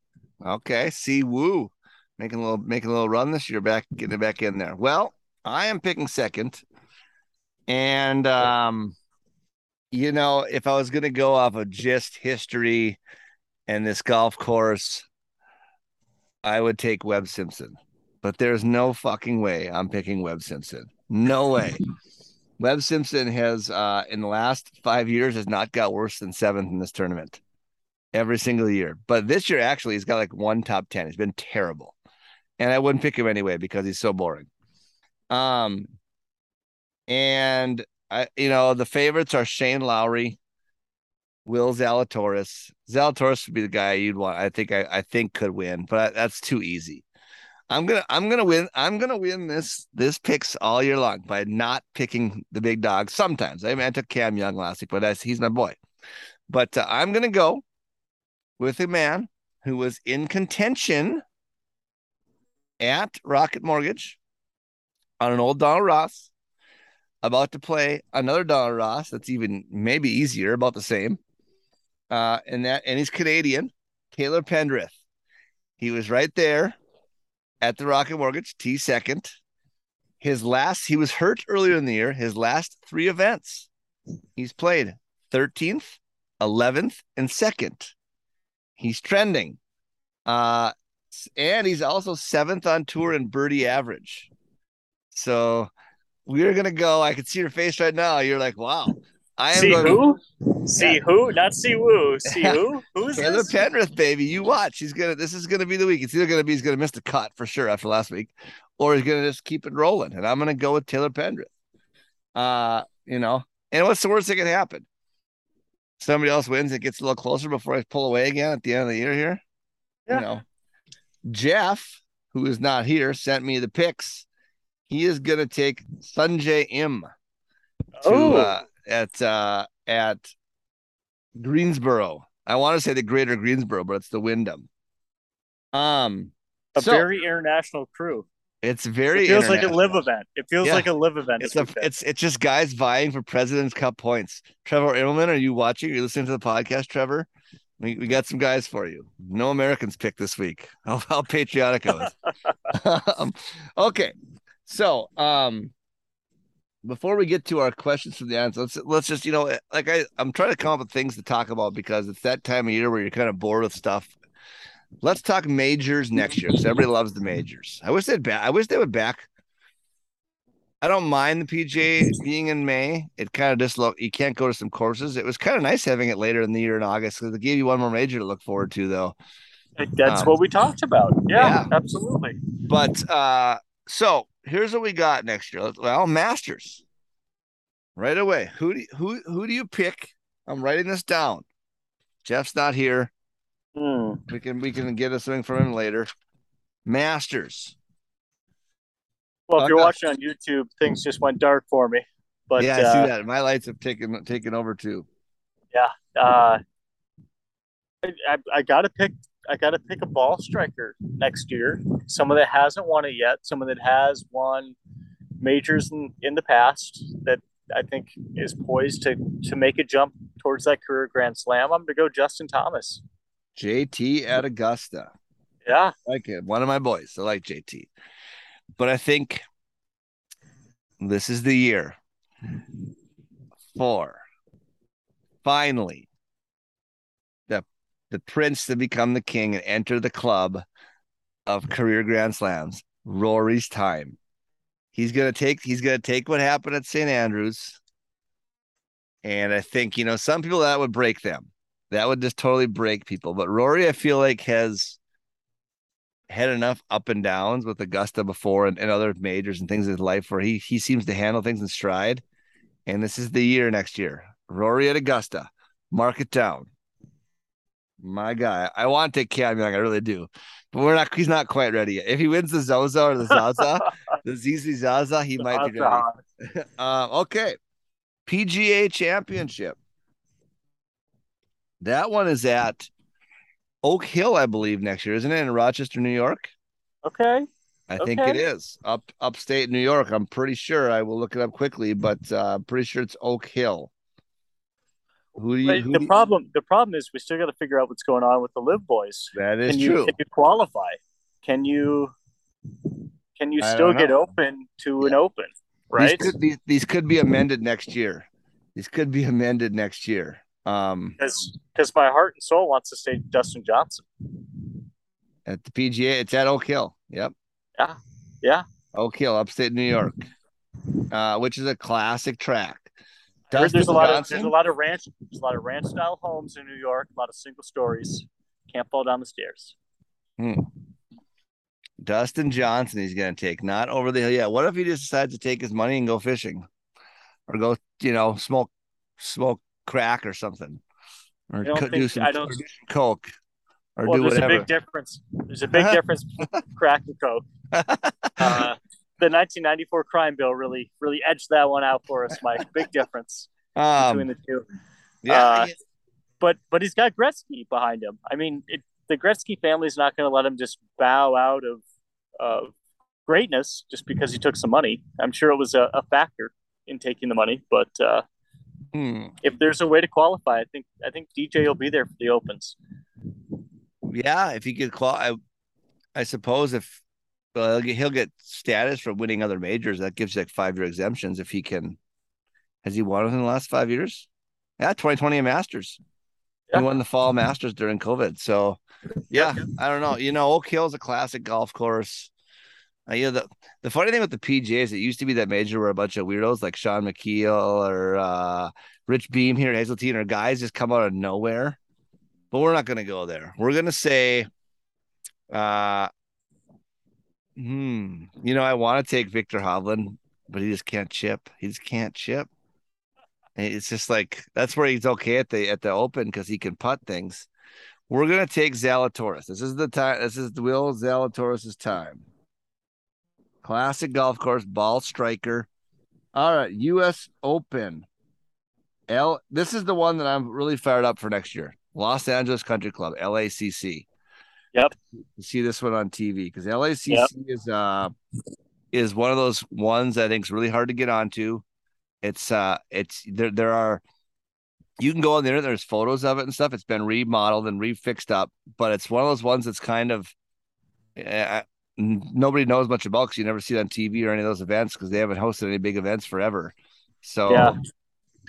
Okay, Si Woo making a little making a little run this year, back getting it back in there. Well, I am picking second, and um, you know, if I was going to go off of just history and this golf course, I would take Webb Simpson. But there's no fucking way I'm picking Webb Simpson. No way. Webb Simpson has, uh, in the last five years, has not got worse than seventh in this tournament every single year. But this year, actually, he's got like one top 10. He's been terrible. And I wouldn't pick him anyway because he's so boring. Um, and I, you know, the favorites are Shane Lowry, Will Zalatoris. Zalatoris would be the guy you'd want. I think I, I think could win, but that's too easy. I'm gonna I'm gonna win. I'm gonna win this this picks all year long by not picking the big dog. Sometimes I mean I took Cam Young last week, but that's, he's my boy. But uh, I'm gonna go with a man who was in contention at Rocket Mortgage on an old Donald Ross, about to play another Donald Ross that's even maybe easier, about the same. Uh, and that and he's Canadian, Taylor Pendrith. He was right there at the Rocket Mortgage, T second. His last, he was hurt earlier in the year. His last three events, he's played 13th, 11th, and second. He's trending. Uh, and he's also seventh on tour in birdie average. So we're gonna go. I can see your face right now. You're like, wow. I am See going who? See who? Not see woo. See who? Who's Taylor this? Pendrith, baby. You watch. He's gonna. This is gonna be the week. It's either gonna be he's gonna miss the cut for sure after last week, or he's gonna just keep it rolling. And I'm gonna go with Taylor Pendrith. Uh, you know, and what's the worst that can happen? Somebody else wins. It gets a little closer before I pull away again at the end of the year here. Yeah. You know, Jeff, who is not here, sent me the picks. He is gonna take Sungjae Im to Oh, uh, at uh, at Greensboro. I want to say the Greater Greensboro, but it's the Wyndham. Um, a so very international crew. it's very It feels like a LIV event. It feels Yeah. like a LIV event. It's a, it's it's just guys vying for President's Cup points. Trevor Immelman, are you watching? Are you listening to the podcast, Trevor? We, we got some guys for you. No Americans picked this week. How, how patriotic I was. um, okay, so um, before we get to our questions from the audience, let's let's just you know, like I I'm trying to come up with things to talk about because it's that time of year where you're kind of bored with stuff. Let's talk majors next year because everybody loves the majors. I wish they'd back. I wish they would back. I don't mind the PGA being in May. It kind of just look you can't go to some courses. It was kind of nice having it later in the year in August because it gave you one more major to look forward to, though. That's um, what we talked about. Yeah, yeah. absolutely. But uh so here's what we got next year. Well, Masters. Right away. Who do you, who who do you pick? I'm writing this down. Jeff's not here. Hmm. We can we can get something from him later. Masters. Well, if you're watching on YouTube, things just went dark for me. But yeah, I uh, see that. My lights have taken taken over too. uh, I, I, I gotta pick. I gotta pick a ball striker next year. Someone that hasn't won it yet. Someone that has won majors in, in the past. That I think is poised to to make a jump towards that career Grand Slam. I'm gonna go Justin Thomas. JT at Augusta. Yeah, like it. One of my boys. I like JT. But I think this is the year for finally the prince to become the king and enter the club of career grand slams. Rory's time. He's gonna take he's gonna take what happened at St. Andrews. And I think, you know, some people that would break them. That would just totally break people. But Rory, I feel like has had enough up and downs with Augusta before and, and other majors and things in his life where he he seems to handle things in stride. And this is the year next year. Rory at Augusta. Mark it down. My guy. I want to take Cam Young, I really do. But we're not he's not quite ready yet. If he wins the Zozo or the Zaza, the ZZ Zaza, he might be ready. Um, okay. PGA Championship. That one is at Oak Hill, I believe, next year, isn't it? In Rochester, New York. Okay. I think it Okay. is up upstate New York. I'm pretty sure. I will look it up quickly, but uh, I'm pretty sure it's Oak Hill. Who do you? Who the do you- problem, the problem is, we still got to figure out what's going on with the LIV Boys. that is Can you true. can you qualify? Can you can you still get open to an open? Right? These could these, these could be amended next year. These could be amended next year. Um, Because because my heart and soul wants to say Dustin Johnson. at the PGA, it's at Oak Hill. Yep. Yeah. Yeah. Oak Hill, upstate New York, uh, which is a classic track. There's a lot of there's a lot of ranch there's a lot of ranch style homes in New York, a lot of single stories. Can't fall down the stairs. Dustin Johnson, he's going to take not over the hill. Yeah. What if he just decides to take his money and go fishing, or go, you know, smoke, smoke crack or something, or I don't co- do some, I don't- or do some coke, or well, do there's whatever. a big difference. There's a big difference between crack and coke. Uh, the 1994 crime bill really really edged that one out for us, Mike. Big difference between um, the two. yeah, uh, But but he's got Gretzky behind him. I mean, it, the Gretzky family's not going to let him just bow out of of greatness just because he took some money. I'm sure it was a, a factor in taking the money, but uh, hmm. if there's a way to qualify, I think I think DJ will be there for the opens. yeah. If he could qual, I, I suppose if well, he'll get, status for winning other majors. That gives you like five year exemptions if he can. Has he won within the last five years? Yeah, 2020 Masters. Yeah. He won the fall Masters during COVID. So, yeah, I don't know. You know, Oak Hill is a classic golf course. Uh, you know, the, the funny thing with the PGAs, it used to be that major where a bunch of weirdos like Shaun Micheel or uh, Rich Beem here at Hazeltine or guys just come out of nowhere. But we're not going to go there. We're going to say, uh, hmm, you know, I want to take Viktor Hovland, but he just can't chip. He just can't chip. It's just like that's where he's okay at the at the open because he can putt things. We're gonna take Zalatoris. This is the time. This is Will Zalatoris's time. Classic golf course, ball striker. All right, U.S. Open. L. This is the one that I'm really fired up for next year. Los Angeles Country Club, LACC. Yep. You see this one on TV because LACC Yep. is uh is one of those ones I think is really hard to get onto. It's uh it's there there are you can go on there, there's photos of it and stuff. It's been remodeled and refixed up, but it's one of those ones that's kind of uh, nobody knows much about because you never see it on TV or any of those events because they haven't hosted any big events forever. So Yeah.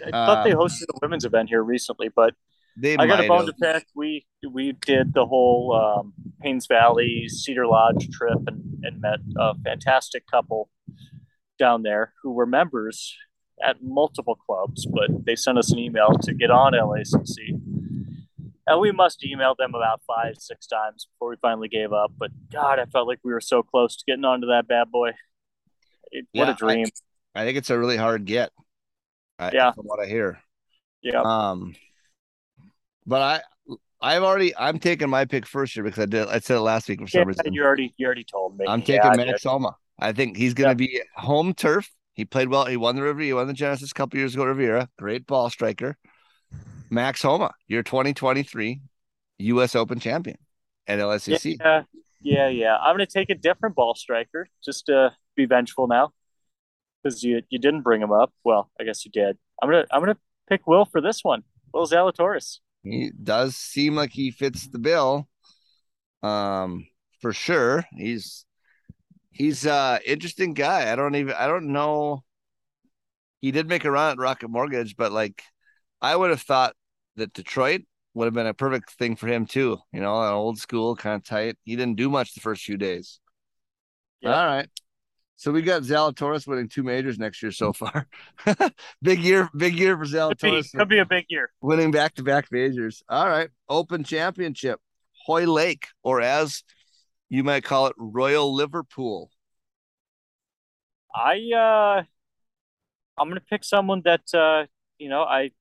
I thought they Uh, hosted a women's event here recently, but they I got a bone to pick. We we did the whole um, Paynes Valley Cedar Lodge trip and, and met a fantastic couple down there who were members at multiple clubs, but they sent us an email to get on LACC. And we must email them about five, six times before we finally gave up. But God, I felt like we were so close to getting onto that bad boy. It, what a dream. I think it's a really hard get. I, Yeah. from what I hear. yeah. Um, but I, I've already, I'm taking my pick first year because I did. I said it last week for some Yeah, reason. you already you already told me. I'm Yeah, taking Max. Homa. I think he's going to be home turf. He played well. He won the Riviera. He won the Genesis a couple years ago. at Riviera, great ball striker. Max Homa, your 2023 U.S. Open champion at LSCC. Yeah, yeah, yeah. I'm gonna take a different ball striker just to be vengeful now, because you you didn't bring him up. Well, I guess you did. I'm gonna I'm gonna pick Will for this one. Will Zalatoris. He does seem like he fits the bill. Um, for sure. He's he's uh interesting guy. I don't even I don't know. He did make a run at Rocket Mortgage, but like I would have thought that Detroit would have been a perfect thing for him too. You know, an old school kind of tight. He didn't do much the first few days. Yeah. All right. So we got Zalatoris winning two majors next year so far. big year, big year for Could be, Zalatoris could be a big year. winning back to back majors. All right. Open championship, Hoylake, or as you might call it, Royal Liverpool. I uh, I'm gonna pick someone that uh, you know, I,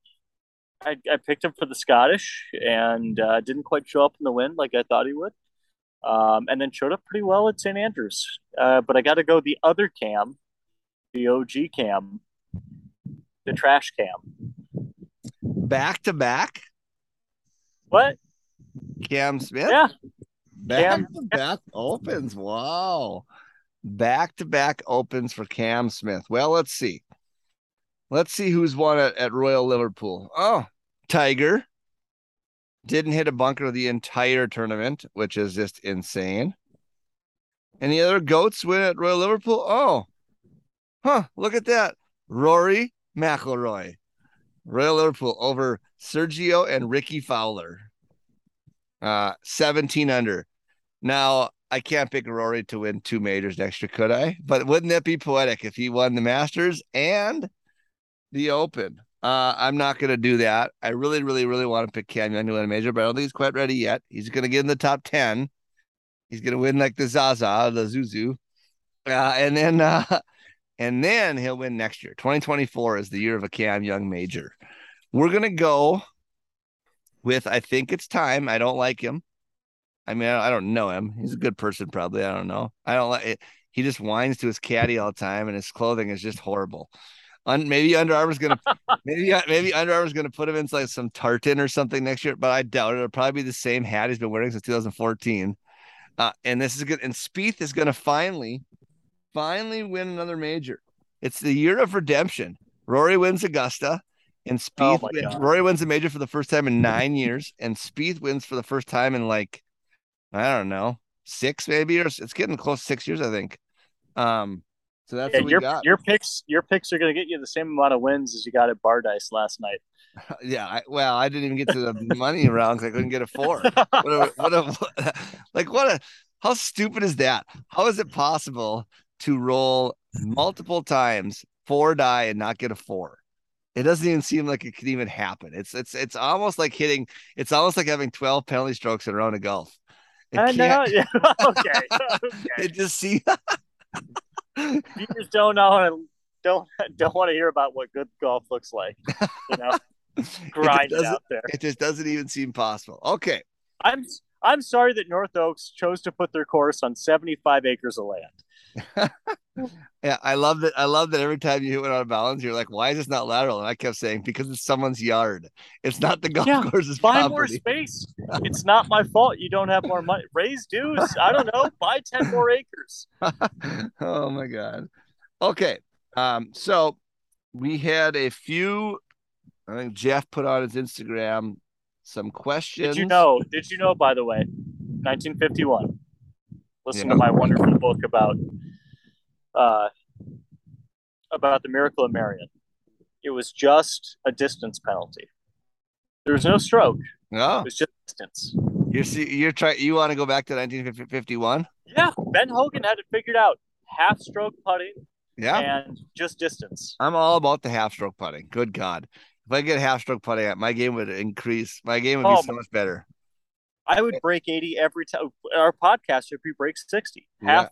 I I picked him for the Scottish and uh, didn't quite show up in the win like I thought he would. Um, and then showed up pretty well at St. Andrews. Uh, but I got to go the other Cam, the OG Cam, the trash Cam. Back to back, What? Cam Smith. Yeah, Back Cam- to back opens. Wow. back to back opens for Cam Smith. Well, let's see. Let's see who's won at, at Royal Liverpool. Oh, Tiger didn't hit a bunker the entire tournament, which is just insane. Any other goats win at Royal Liverpool? Oh, huh. Look at that. Rory McIlroy, Royal Liverpool over Sergio and Rickie Fowler. Uh, 17 under. Now, I can't pick Rory to win two majors next year, could I? But wouldn't that be poetic if he won the Masters and the Open? Uh, I'm not going to do that. I really, really, really want to pick Cam Young to win a major, but I don't think he's quite ready yet. He's going to get in the top 10. He's going to win like the Zaza, the Zuzu. Uh, and then, uh, and then he'll win next year. 2024 is the year of a Cam Young major. We're going to go with, I think it's time. I don't like him. I mean, I don't know him. He's a good person, probably. I don't know. I don't like it. He just whines to his caddy all the time, and his clothing is just horrible. Un, maybe Under Armour's gonna maybe maybe Under Armour's gonna put him in like some tartan or something next year, but I doubt it. It'll probably be the same hat he's been wearing since 2014. Uh, and this is good. And Spieth is gonna finally, finally win another major. It's the year of redemption. Rory wins Augusta, and Spieth Oh wins, Rory wins a major for the first time in nine years, and Spieth wins for the first time in like I don't know six maybe or it's getting close to six years I think. Um, so that's Yeah, what we your got. your picks your picks are going to get you the same amount of wins as you got at Bar Dice last night. Yeah, I, well, I didn't even get to the money round because I couldn't get a four. What a, what a, like what a how stupid is that? How is it possible to roll multiple times four die and not get a four? It doesn't even seem like it could even happen. It's it's it's almost like hitting. It's almost like having twelve penalty strokes in a round of golf. It I know. Yeah. okay. okay. It just see. just don't know don't don't want to hear about what good golf looks like. You know, grind it doesn't- out there. It just doesn't even seem possible. Okay. I'm I'm sorry that North Oaks chose to put their course on 75 acres of land. Yeah, I love that. I love that every time you hit one out of bounds, you're like, "Why is this not lateral?" And I kept saying, "Because it's someone's yard. It's not the golf Yeah, course's Buy more space. It's not my fault you don't have more money. Raise dues. I don't know. Buy 10 more acres. oh my god. Okay. Um. So we had a few. I think Jeff put on his Instagram some questions. Did you know? Did you know? By the way, 1951. Listen Yeah. to my wonderful book about uh, about the miracle of Merion. It was just a distance penalty. There was no stroke. No, It was just distance. you're see, you're trying. You want to go back to 1951? Yeah, Ben Hogan had it figured out. Half stroke putting Yeah. and just distance. I'm all about the half stroke putting. Good God. If I get half stroke putting, my game would increase. My game would be Oh, so much better. I would break 80 every time. Our podcast would be break 60. Half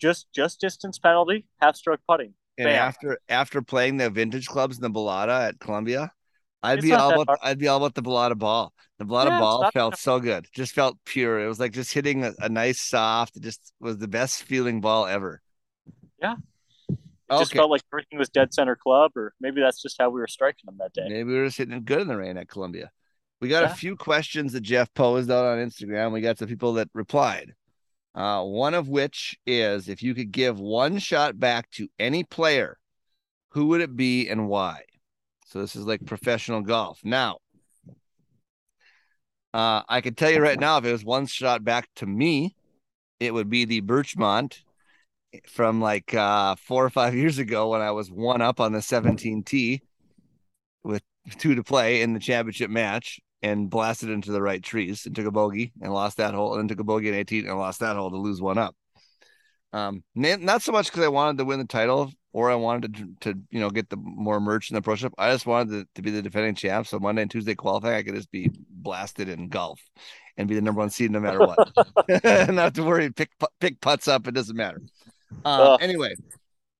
just just distance penalty, half stroke putting. And Bam. after after playing the vintage clubs in the Balata at Columbia, I'd It's be all about hard. I'd be all about the Balata ball. The Balata Yeah, ball felt so good. Just felt pure. It was like just hitting a, a nice soft. It just was the best feeling ball ever. Yeah. It just felt like everything was dead center club, or maybe that's just how we were striking them that day. Maybe we were just hitting good in the rain at Columbia. We got Yeah. a few questions that Jeff posed out on Instagram. We got some people that replied. Uh, one of which is if you could give one shot back to any player, who would it be and why? So this is like professional golf. Now, uh, I can tell you right now, if it was one shot back to me, it would be the Birchmont from like uh, four or five years ago when I was one up on the 17T with two to play in the championship match and blasted into the right trees and took a bogey and lost that hole and then took a bogey in 18 and lost that hole to lose one up. Um, not so much because I wanted to win the title or I wanted to, to you know get the more merch in the pro shop. I just wanted to, to be the defending champ. So Monday and Tuesday qualifying, I could just be blasted in golf and be the number one seed no matter what. Not have to worry, pick pick putts up. It doesn't matter. Uh, anyway,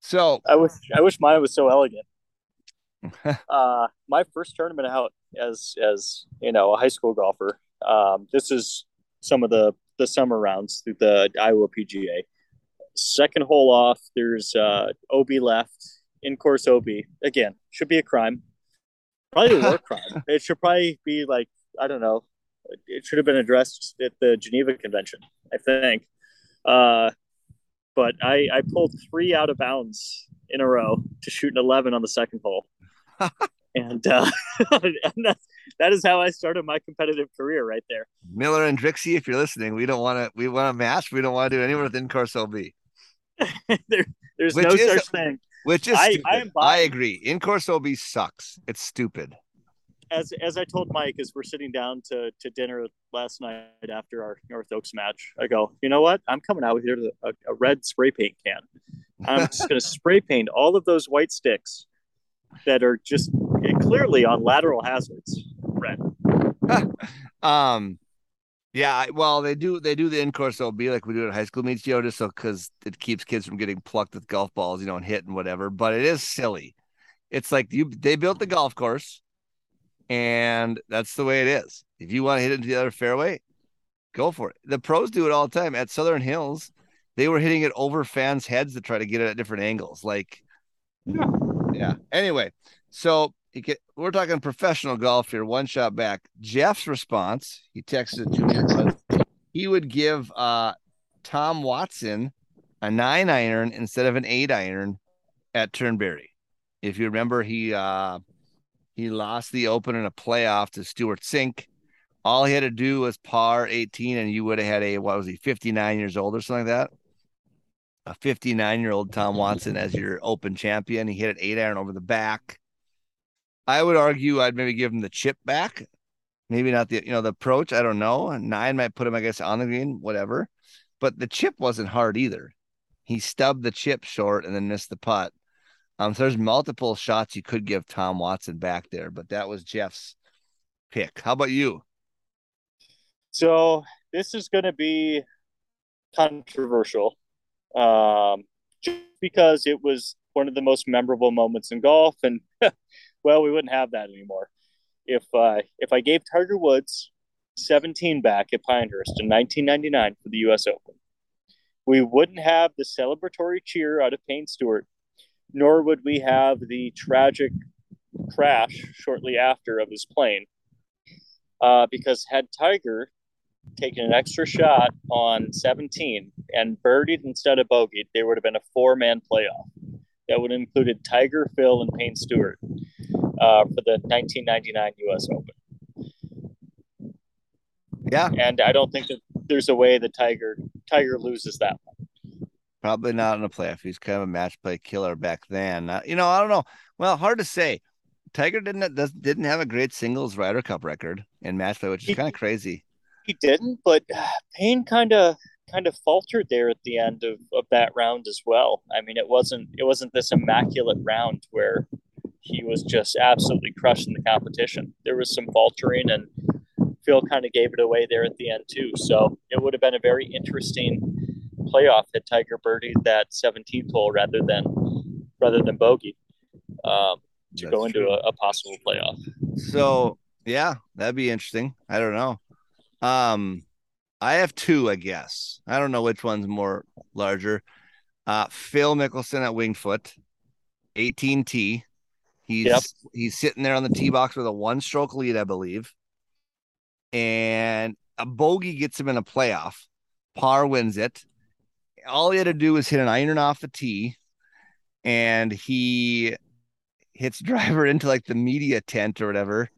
so I wish I wish mine was so elegant. uh, my first tournament out as as you know a high school golfer. Um, this is some of the the summer rounds through the Iowa PGA. Second hole off, there's uh, OB left in course OB again. Should be a crime, probably a war crime. It should probably be like I don't know. It should have been addressed at the Geneva Convention. I think. Uh, but I, I pulled three out of bounds in a row to shoot an 11 on the second hole. and, uh, and that's, that is how I started my competitive career right there. Miller and Drixie, if you're listening, we don't want to. We want to match. We don't want to do anywhere with in course OB. there, there's Which no is- such thing. Which is I- I I, agree. In course OB sucks. It's stupid. As as I told Mike as we're sitting down to to dinner last night after our North Oaks match, I go, you know what? I'm coming out with here with a, a red spray paint can. I'm just going to spray paint all of those white sticks that are just clearly on lateral hazards. Red. Um, yeah. Well, they do. They do the in course OB like we do at high school meets, Joe, just so because it keeps kids from getting plucked with golf balls, you know, and hit and whatever. But it is silly. It's like you. They built the golf course, and that's the way it is. If you want to hit into the other fairway, go for it. The pros do it all the time. At Southern Hills, they were hitting it over fans' heads to try to get it at different angles. Like, Yeah. Yeah. Anyway, so get, we're talking professional golf here. One shot back. Jeff's response, he texted it to me. He would give uh, Tom Watson a nine iron instead of an eight iron at Turnberry. If you remember, he uh, he lost the Open in a playoff to Stewart Cink. All he had to do was par 18, and you would have had a what was he, 59 years old or something like that? A 59 year old Tom Watson as your Open champion. He hit an eight iron over the back. I would argue I'd maybe give him the chip back. Maybe not the you know the approach. I don't know. Nine might put him, I guess, on the green, whatever. But the chip wasn't hard either. He stubbed the chip short and then missed the putt. Um, so there's multiple shots you could give Tom Watson back there, but that was Jeff's pick. How about you? So this is going to be controversial, um, just because it was one of the most memorable moments in golf, and well, we wouldn't have that anymore if uh, if I gave Tiger Woods 17 back at Pinehurst in 1999 for the U.S. Open. We wouldn't have the celebratory cheer out of Payne Stewart, nor would we have the tragic crash shortly after of his plane. Uh, because had Tiger taken an extra shot on 17 and birdied instead of bogeyed, there would have been a four man playoff. That would have included Tiger, Phil, and Payne Stewart uh, for the 1999 U.S. Open. Yeah, And I don't think that there's a way that Tiger Tiger loses that one. probably not in a playoff. He's kind of a match play killer back then. Uh, you know, I don't know. Well, hard to say. Tiger didn't didn't have a great singles Ryder Cup record in match play, which is kind of crazy. He didn't, but uh, Payne kind of kind of faltered there at the end of, of that round as well. I mean, it wasn't it wasn't this immaculate round where he was just absolutely crushing the competition. There was some faltering, and Phil kind of gave it away there at the end too. So it would have been a very interesting playoff had Tiger birdied that 17th hole rather than rather than bogey um, to That's go into a, a possible playoff. So yeah, that'd be interesting. I don't know. Um, I have two, I guess. I don't know which one's more larger. Uh, Phil Mickelson at Wingfoot, 18T. He's Yep. he's sitting there on the tee box with a one stroke lead, I believe. And a bogey gets him in a playoff. Par wins it. All he had to do was hit an iron off the tee, and he hits driver into like the media tent or whatever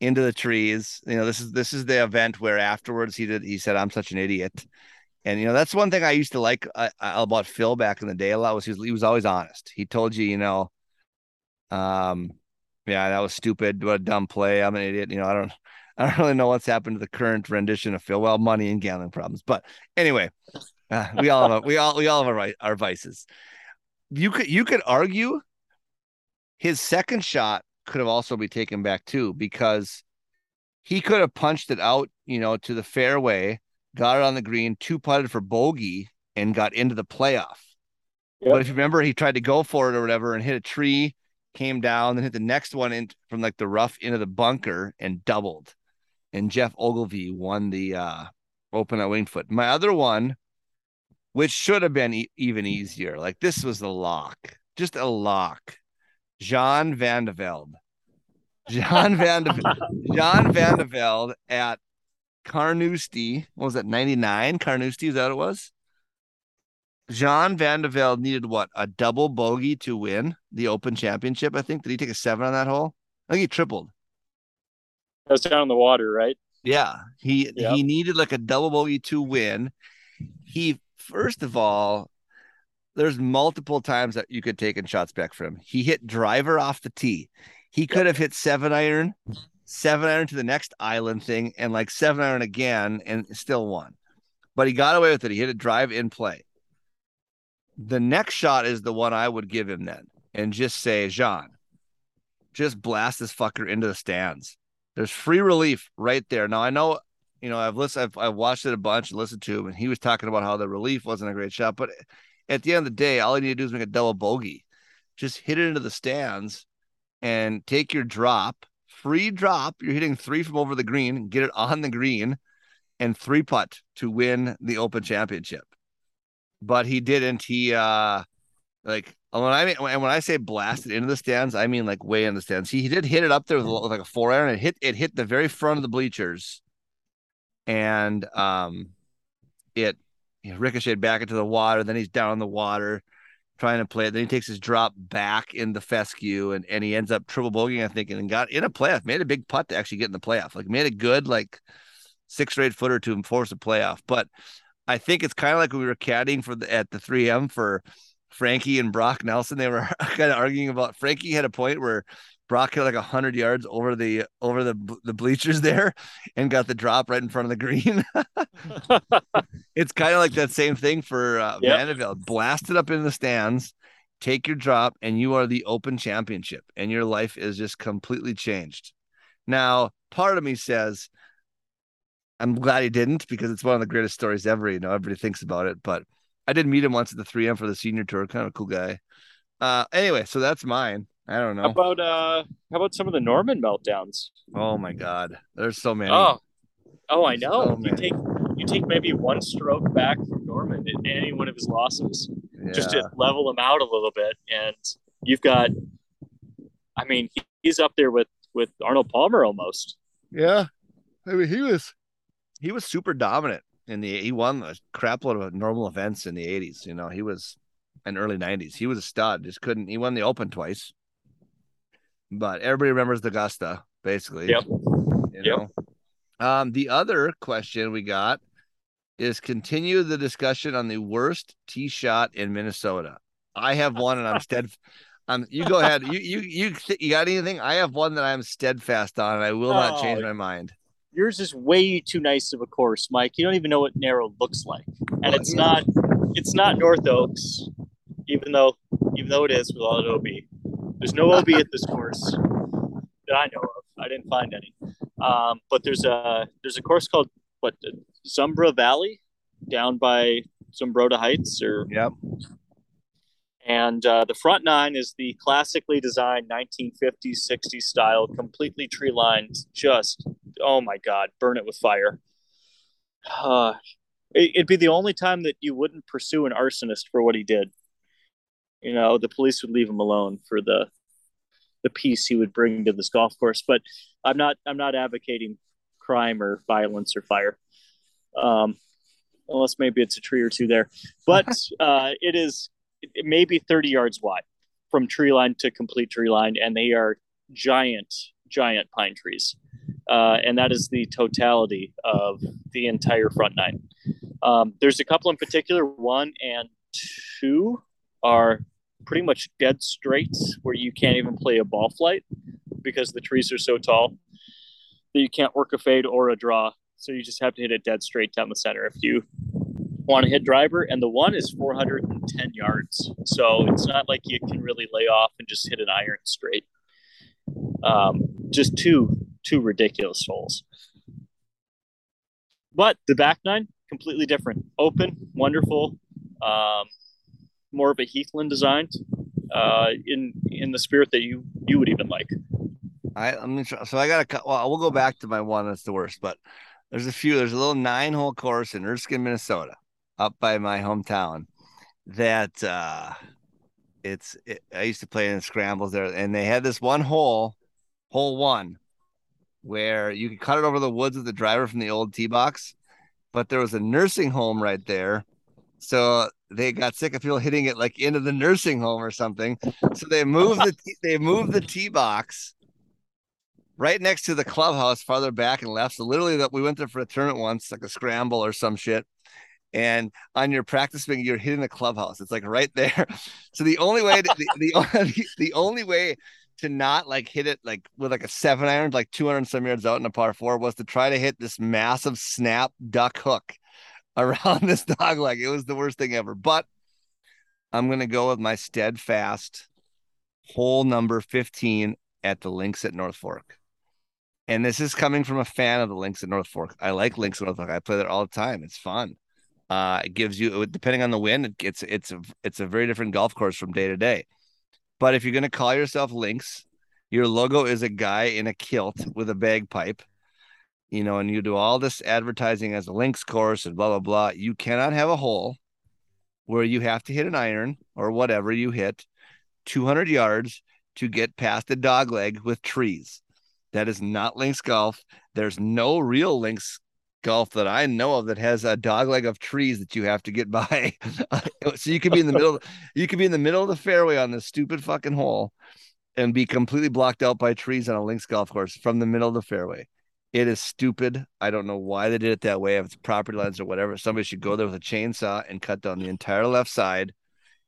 into the trees. You know, this is this is the event where afterwards he did he said I'm such an idiot. And you know, that's one thing I used to like uh, about Phil back in the day a lot was he was, he was always honest. He told you, you know, um yeah, that was stupid. What a dumb play. I'm an idiot. You know, I don't I don't really know what's happened to the current rendition of Phil. Well, money and gambling problems. But anyway, uh, we all have a, we all we all have our, our vices. You could you could argue his second shot could have also be taken back too because he could have punched it out, you know, to the fairway, got it on the green, two putted for bogey, and got into the playoff. Yep. But if you remember, he tried to go for it or whatever and hit a tree, came down, then hit the next one in from like the rough into the bunker and doubled. And Geoff Ogilvy won the uh, Open at Wingfoot. My other one, which should have been e- even easier, like this was the lock, just a lock. John Van de Velde. John Van de John Van de Velde at Carnoustie. What was that? 99 Carnoustie, is that what it was? Jean Van de Velde needed what a double bogey to win the Open Championship. I think did he take a seven on that hole? I think he tripled. That was down in the water, right? Yeah, he Yep. he needed like a double bogey to win. He first of all, there's multiple times that you could take in shots back from him. He hit driver off the tee. He could have hit seven iron, seven iron to the next island thing, and like seven iron again, and still won. But he got away with it. He hit a drive in play. The next shot is the one I would give him then, and just say, Jean, just blast this fucker into the stands. There's free relief right there. Now I know, you know, I've listened, I've, I've watched it a bunch and listened to him, and he was talking about how the relief wasn't a great shot. But at the end of the day, all you need to do is make a double bogey. Just hit it into the stands and take your drop, free drop. You're hitting three from over the green, get it on the green, and three putt to win the Open Championship. But he didn't. He uh like when I mean and when I say blasted into the stands, I mean like way in the stands. He, he did hit it up there with, with like a four iron. It hit it hit the very front of the bleachers, and um, it, it ricocheted back into the water. Then he's down in the water trying to play it. Then he takes his drop back in the fescue, and and he ends up triple bogeying, I think, and got in a playoff. Made a big putt to actually get in the playoff. Like made a good like six or eight footer to enforce a playoff. But I think it's kind of like we were caddying for the at the 3M for Frankie and Brock Nelson. They were kind of arguing about Frankie had a point where Brock hit like a hundred yards over the over the the bleachers there and got the drop right in front of the green. it's kind of like that same thing for uh, Yep. Van de Velde. Blast it up in the stands, take your drop, and you are the Open Championship, and your life is just completely changed. Now, part of me says, I'm glad he didn't because it's one of the greatest stories ever. You know, everybody thinks about it, but I did meet him once at the 3M for the senior tour. Kind of a cool guy. Uh, anyway, so that's mine. I don't know. How know. about uh how about some of the Norman meltdowns? Oh my God, there's so many. Oh, oh, I know. So you take you take maybe one stroke back from Norman in any one of his losses, just to level him out a little bit, and you've got. I mean, he's up there with with Arnold Palmer almost. Yeah, I mean he was he was super dominant in the he won a crap load of normal events in the '80s. You know, he was in early '90s. He was a stud. Just couldn't. He won the Open twice, but everybody remembers the Augusta basically. Yep. You Yep. know? Um, the other question we got is continue the discussion on the worst tee shot in Minnesota. I have one, and I'm stead. Um, you go ahead. You you you th- you got anything? I have one that I'm steadfast on, and I will not change Oh, my mind. Yours is way too nice of a course, Mike. You don't even know what narrow looks like, and Well, it's yeah. not it's not North Oaks, even though even though it is with all the OB. There's no OB at this course that I know of. I didn't find any. Um, but there's a there's a course called what Zumbra Valley down by Zumbrota Heights or Yep. and uh, the front nine is the classically designed 1950s 60s style completely tree lined just oh my god burn it with fire uh, it, it'd be the only time that you wouldn't pursue an arsonist for what he did you know the police would leave him alone for the the peace he would bring to this golf course but i'm not i'm not advocating crime or violence or fire um, unless maybe it's a tree or two there but uh, it is it may be 30 yards wide from tree line to complete tree line, and they are giant, giant pine trees. Uh, and that is the totality of the entire front nine. Um, there's a couple in particular, one and two are pretty much dead straight, where you can't even play a ball flight because the trees are so tall that you can't work a fade or a draw. So you just have to hit it dead straight down the center if you want to hit driver, and the one is 410 yards. So it's not like you can really lay off and just hit an iron straight. Um, just two two ridiculous holes. But the back nine completely different, open, wonderful, um, more of a Heathland design, uh, in in the spirit that you you would even like. I I'm try, so I got to well we'll go back to my one that's the worst, but there's a few. There's a little nine hole course in Erskine, Minnesota, up by my hometown. That uh, it's it, I used to play in scrambles there, and they had this one hole, hole one, where you could cut it over the woods with the driver from the old tee box, but there was a nursing home right there, So they got sick of people hitting it like into the nursing home or something. So they moved the they moved the tee box right next to the clubhouse, farther back and left. So literally, that we went there for a tournament once, like a scramble or some shit. And on your practice swing, you're hitting the clubhouse. It's like right there. So the only way, to, the, the the only way to not like hit it like with like a seven iron, like 200 some yards out in a par four, was to try to hit this massive snap duck hook around this dog leg. It was the worst thing ever. But I'm gonna go with my steadfast hole number 15 at the links at North Fork. And this is coming from a fan of the links at North Fork. I like links at North Fork. I play there all the time. It's fun. Uh, it gives you, depending on the wind, it's it's a it's a very different golf course from day to day. But if you're going to call yourself links, your logo is a guy in a kilt with a bagpipe, you know, and you do all this advertising as a links course and blah blah blah. You cannot have a hole where you have to hit an iron or whatever you hit 200 yards to get past a dog leg with trees. That is not links golf. There's no real links golf that I know of that has a dog leg of trees that you have to get by. so you could be in the middle, you could be in the middle of the fairway on this stupid fucking hole and be completely blocked out by trees on a links golf course from the middle of the fairway. It is stupid. I don't know why they did it that way. If it's property lines or whatever, somebody should go there with a chainsaw and cut down the entire left side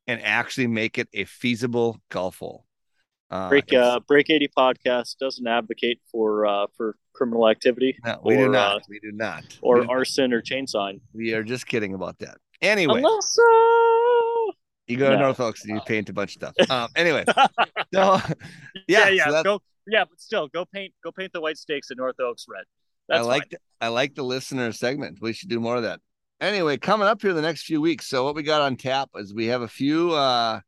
and actually make it a feasible golf hole. Uh, break uh, break 80 podcast doesn't advocate for uh, for criminal activity no, we or, do not uh, we do not or we arson or chainsawing we are just kidding about that anyway Unless, uh, you go to no. north oaks and you paint a bunch of stuff um anyway so yeah yeah, yeah. So go yeah but still go paint go paint the white stakes at north oaks red That's i like the, i like the listener segment we should do more of that anyway coming up here the next few weeks so what we got on tap is we have a few uh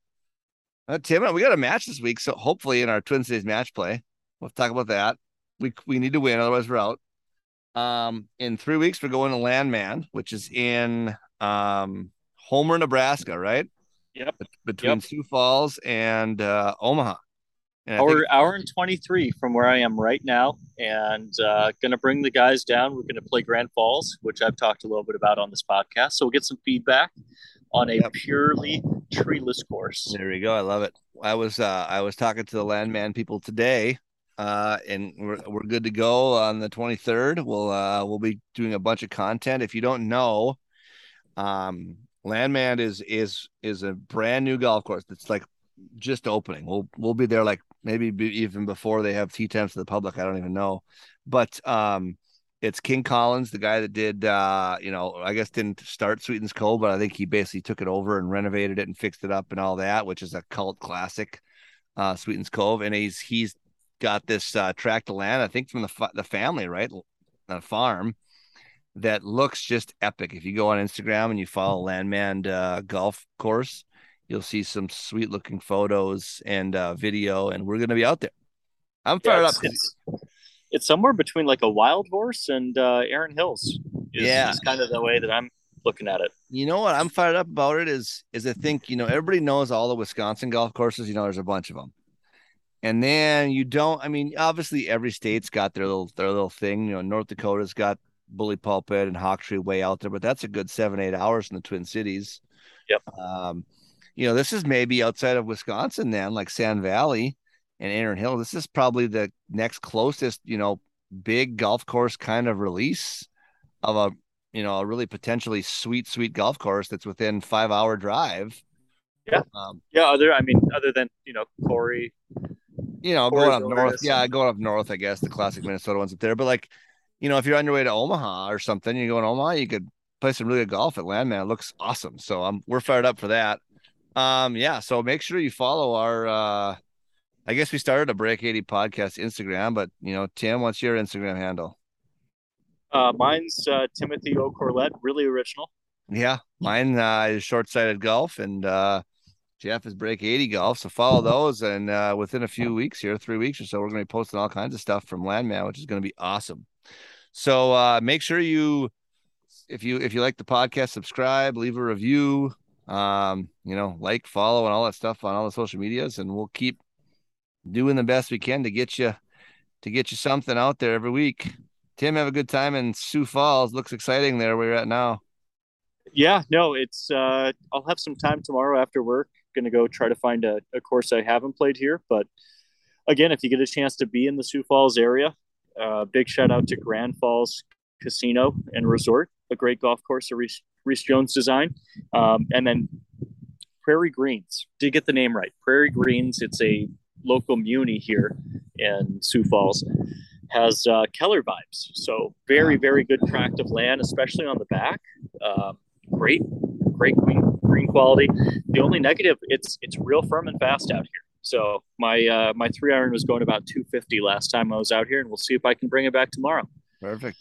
uh, Tim, we got a match this week, so hopefully in our Twin Cities match play, we'll talk about that. We we need to win, otherwise we're out. Um, in three weeks, we're going to Landmand, which is in um Homer, Nebraska, right? Yep. Between yep. Sioux Falls and uh, Omaha. And hour think- hour and twenty three from where I am right now, and uh, going to bring the guys down. We're going to play Grand Falls, which I've talked a little bit about on this podcast. So we'll get some feedback on a yep. purely treeless course. There we go. I love it. I was uh, I was talking to the Landmand people today, uh, and we're we're good to go on the 23rd. We'll uh, we'll be doing a bunch of content. If you don't know, um, Landmand is is is a brand new golf course that's like just opening. We'll we'll be there like maybe even before they have tee times to the public. I don't even know, but um, it's King Collins, the guy that did, uh, you know, I guess didn't start Sweetens Cove, but I think he basically took it over and renovated it and fixed it up and all that, which is a cult classic, uh, Sweetens Cove. And he's he's got this uh, tract of land, I think from the the family, right, a farm that looks just epic. If you go on Instagram and you follow Landmand uh, Golf Course, you'll see some sweet looking photos and uh, video, and we're gonna be out there. I'm fired yeah, up it's somewhere between like a wild horse and uh, Erin Hills. Is, yeah, is kind of the way that I'm looking at it. You know what I'm fired up about it is is I think you know everybody knows all the Wisconsin golf courses. You know, there's a bunch of them, and then you don't. I mean, obviously every state's got their little their little thing. You know, North Dakota's got Bully Pulpit and Hawktree way out there, but that's a good seven eight hours in the Twin Cities. Yep. Um, you know, this is maybe outside of Wisconsin then, like Sand Valley and Erin Hill. This is probably the next closest, you know, big golf course kind of release of a, you know, a really potentially sweet, sweet golf course that's within five hour drive. Yeah. Um, yeah. Other, I mean, other than, you know, Corey, you know, Corey going up north. Yeah. Going up north, I guess the classic Minnesota ones up there. But like, you know, if you're on your way to Omaha or something, you go in Omaha, you could play some really good golf at Landmand. It looks awesome. So I'm, we're fired up for that. Um, yeah. So make sure you follow our, uh, I guess we started a Break 80 podcast Instagram, but you know, Tim, what's your Instagram handle? Uh, mine's uh, Timothy O'Corlett, really original. Yeah, mine uh, is short sighted golf, and uh, Jeff is Break 80 golf. So follow those, and uh, within a few weeks here, three weeks or so, we're going to be posting all kinds of stuff from Landmand, which is going to be awesome. So uh, make sure you, if you if you like the podcast, subscribe, leave a review, um, you know, like, follow, and all that stuff on all the social medias, and we'll keep doing the best we can to get you to get you something out there every week. Tim, have a good time in Sioux Falls. Looks exciting there where you're at now. Yeah, no, it's uh, I'll have some time tomorrow after work. To go try to find a, a course I haven't played here. But again, if you get a chance to be in the Sioux Falls area, uh, big shout out to Grand Falls Casino and Resort, a great golf course that Rees, Rees Jones design. Um, and then Prairie Greens. Did get the name right? Prairie Greens. It's a local muni here in Sioux Falls. Has uh, Keller vibes. So very, very good tract of land, especially on the back. Um, great, great green, green quality. The only negative, it's it's real firm and fast out here. So my uh, my three iron was going about 250 last time I was out here, and we'll see if I can bring it back tomorrow. Perfect.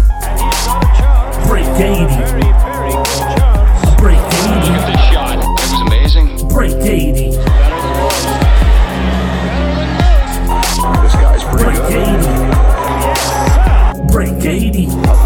Break 80. Break 80. This shot. It was amazing. Break 80. This guy's pretty Break good. 80. Break 80.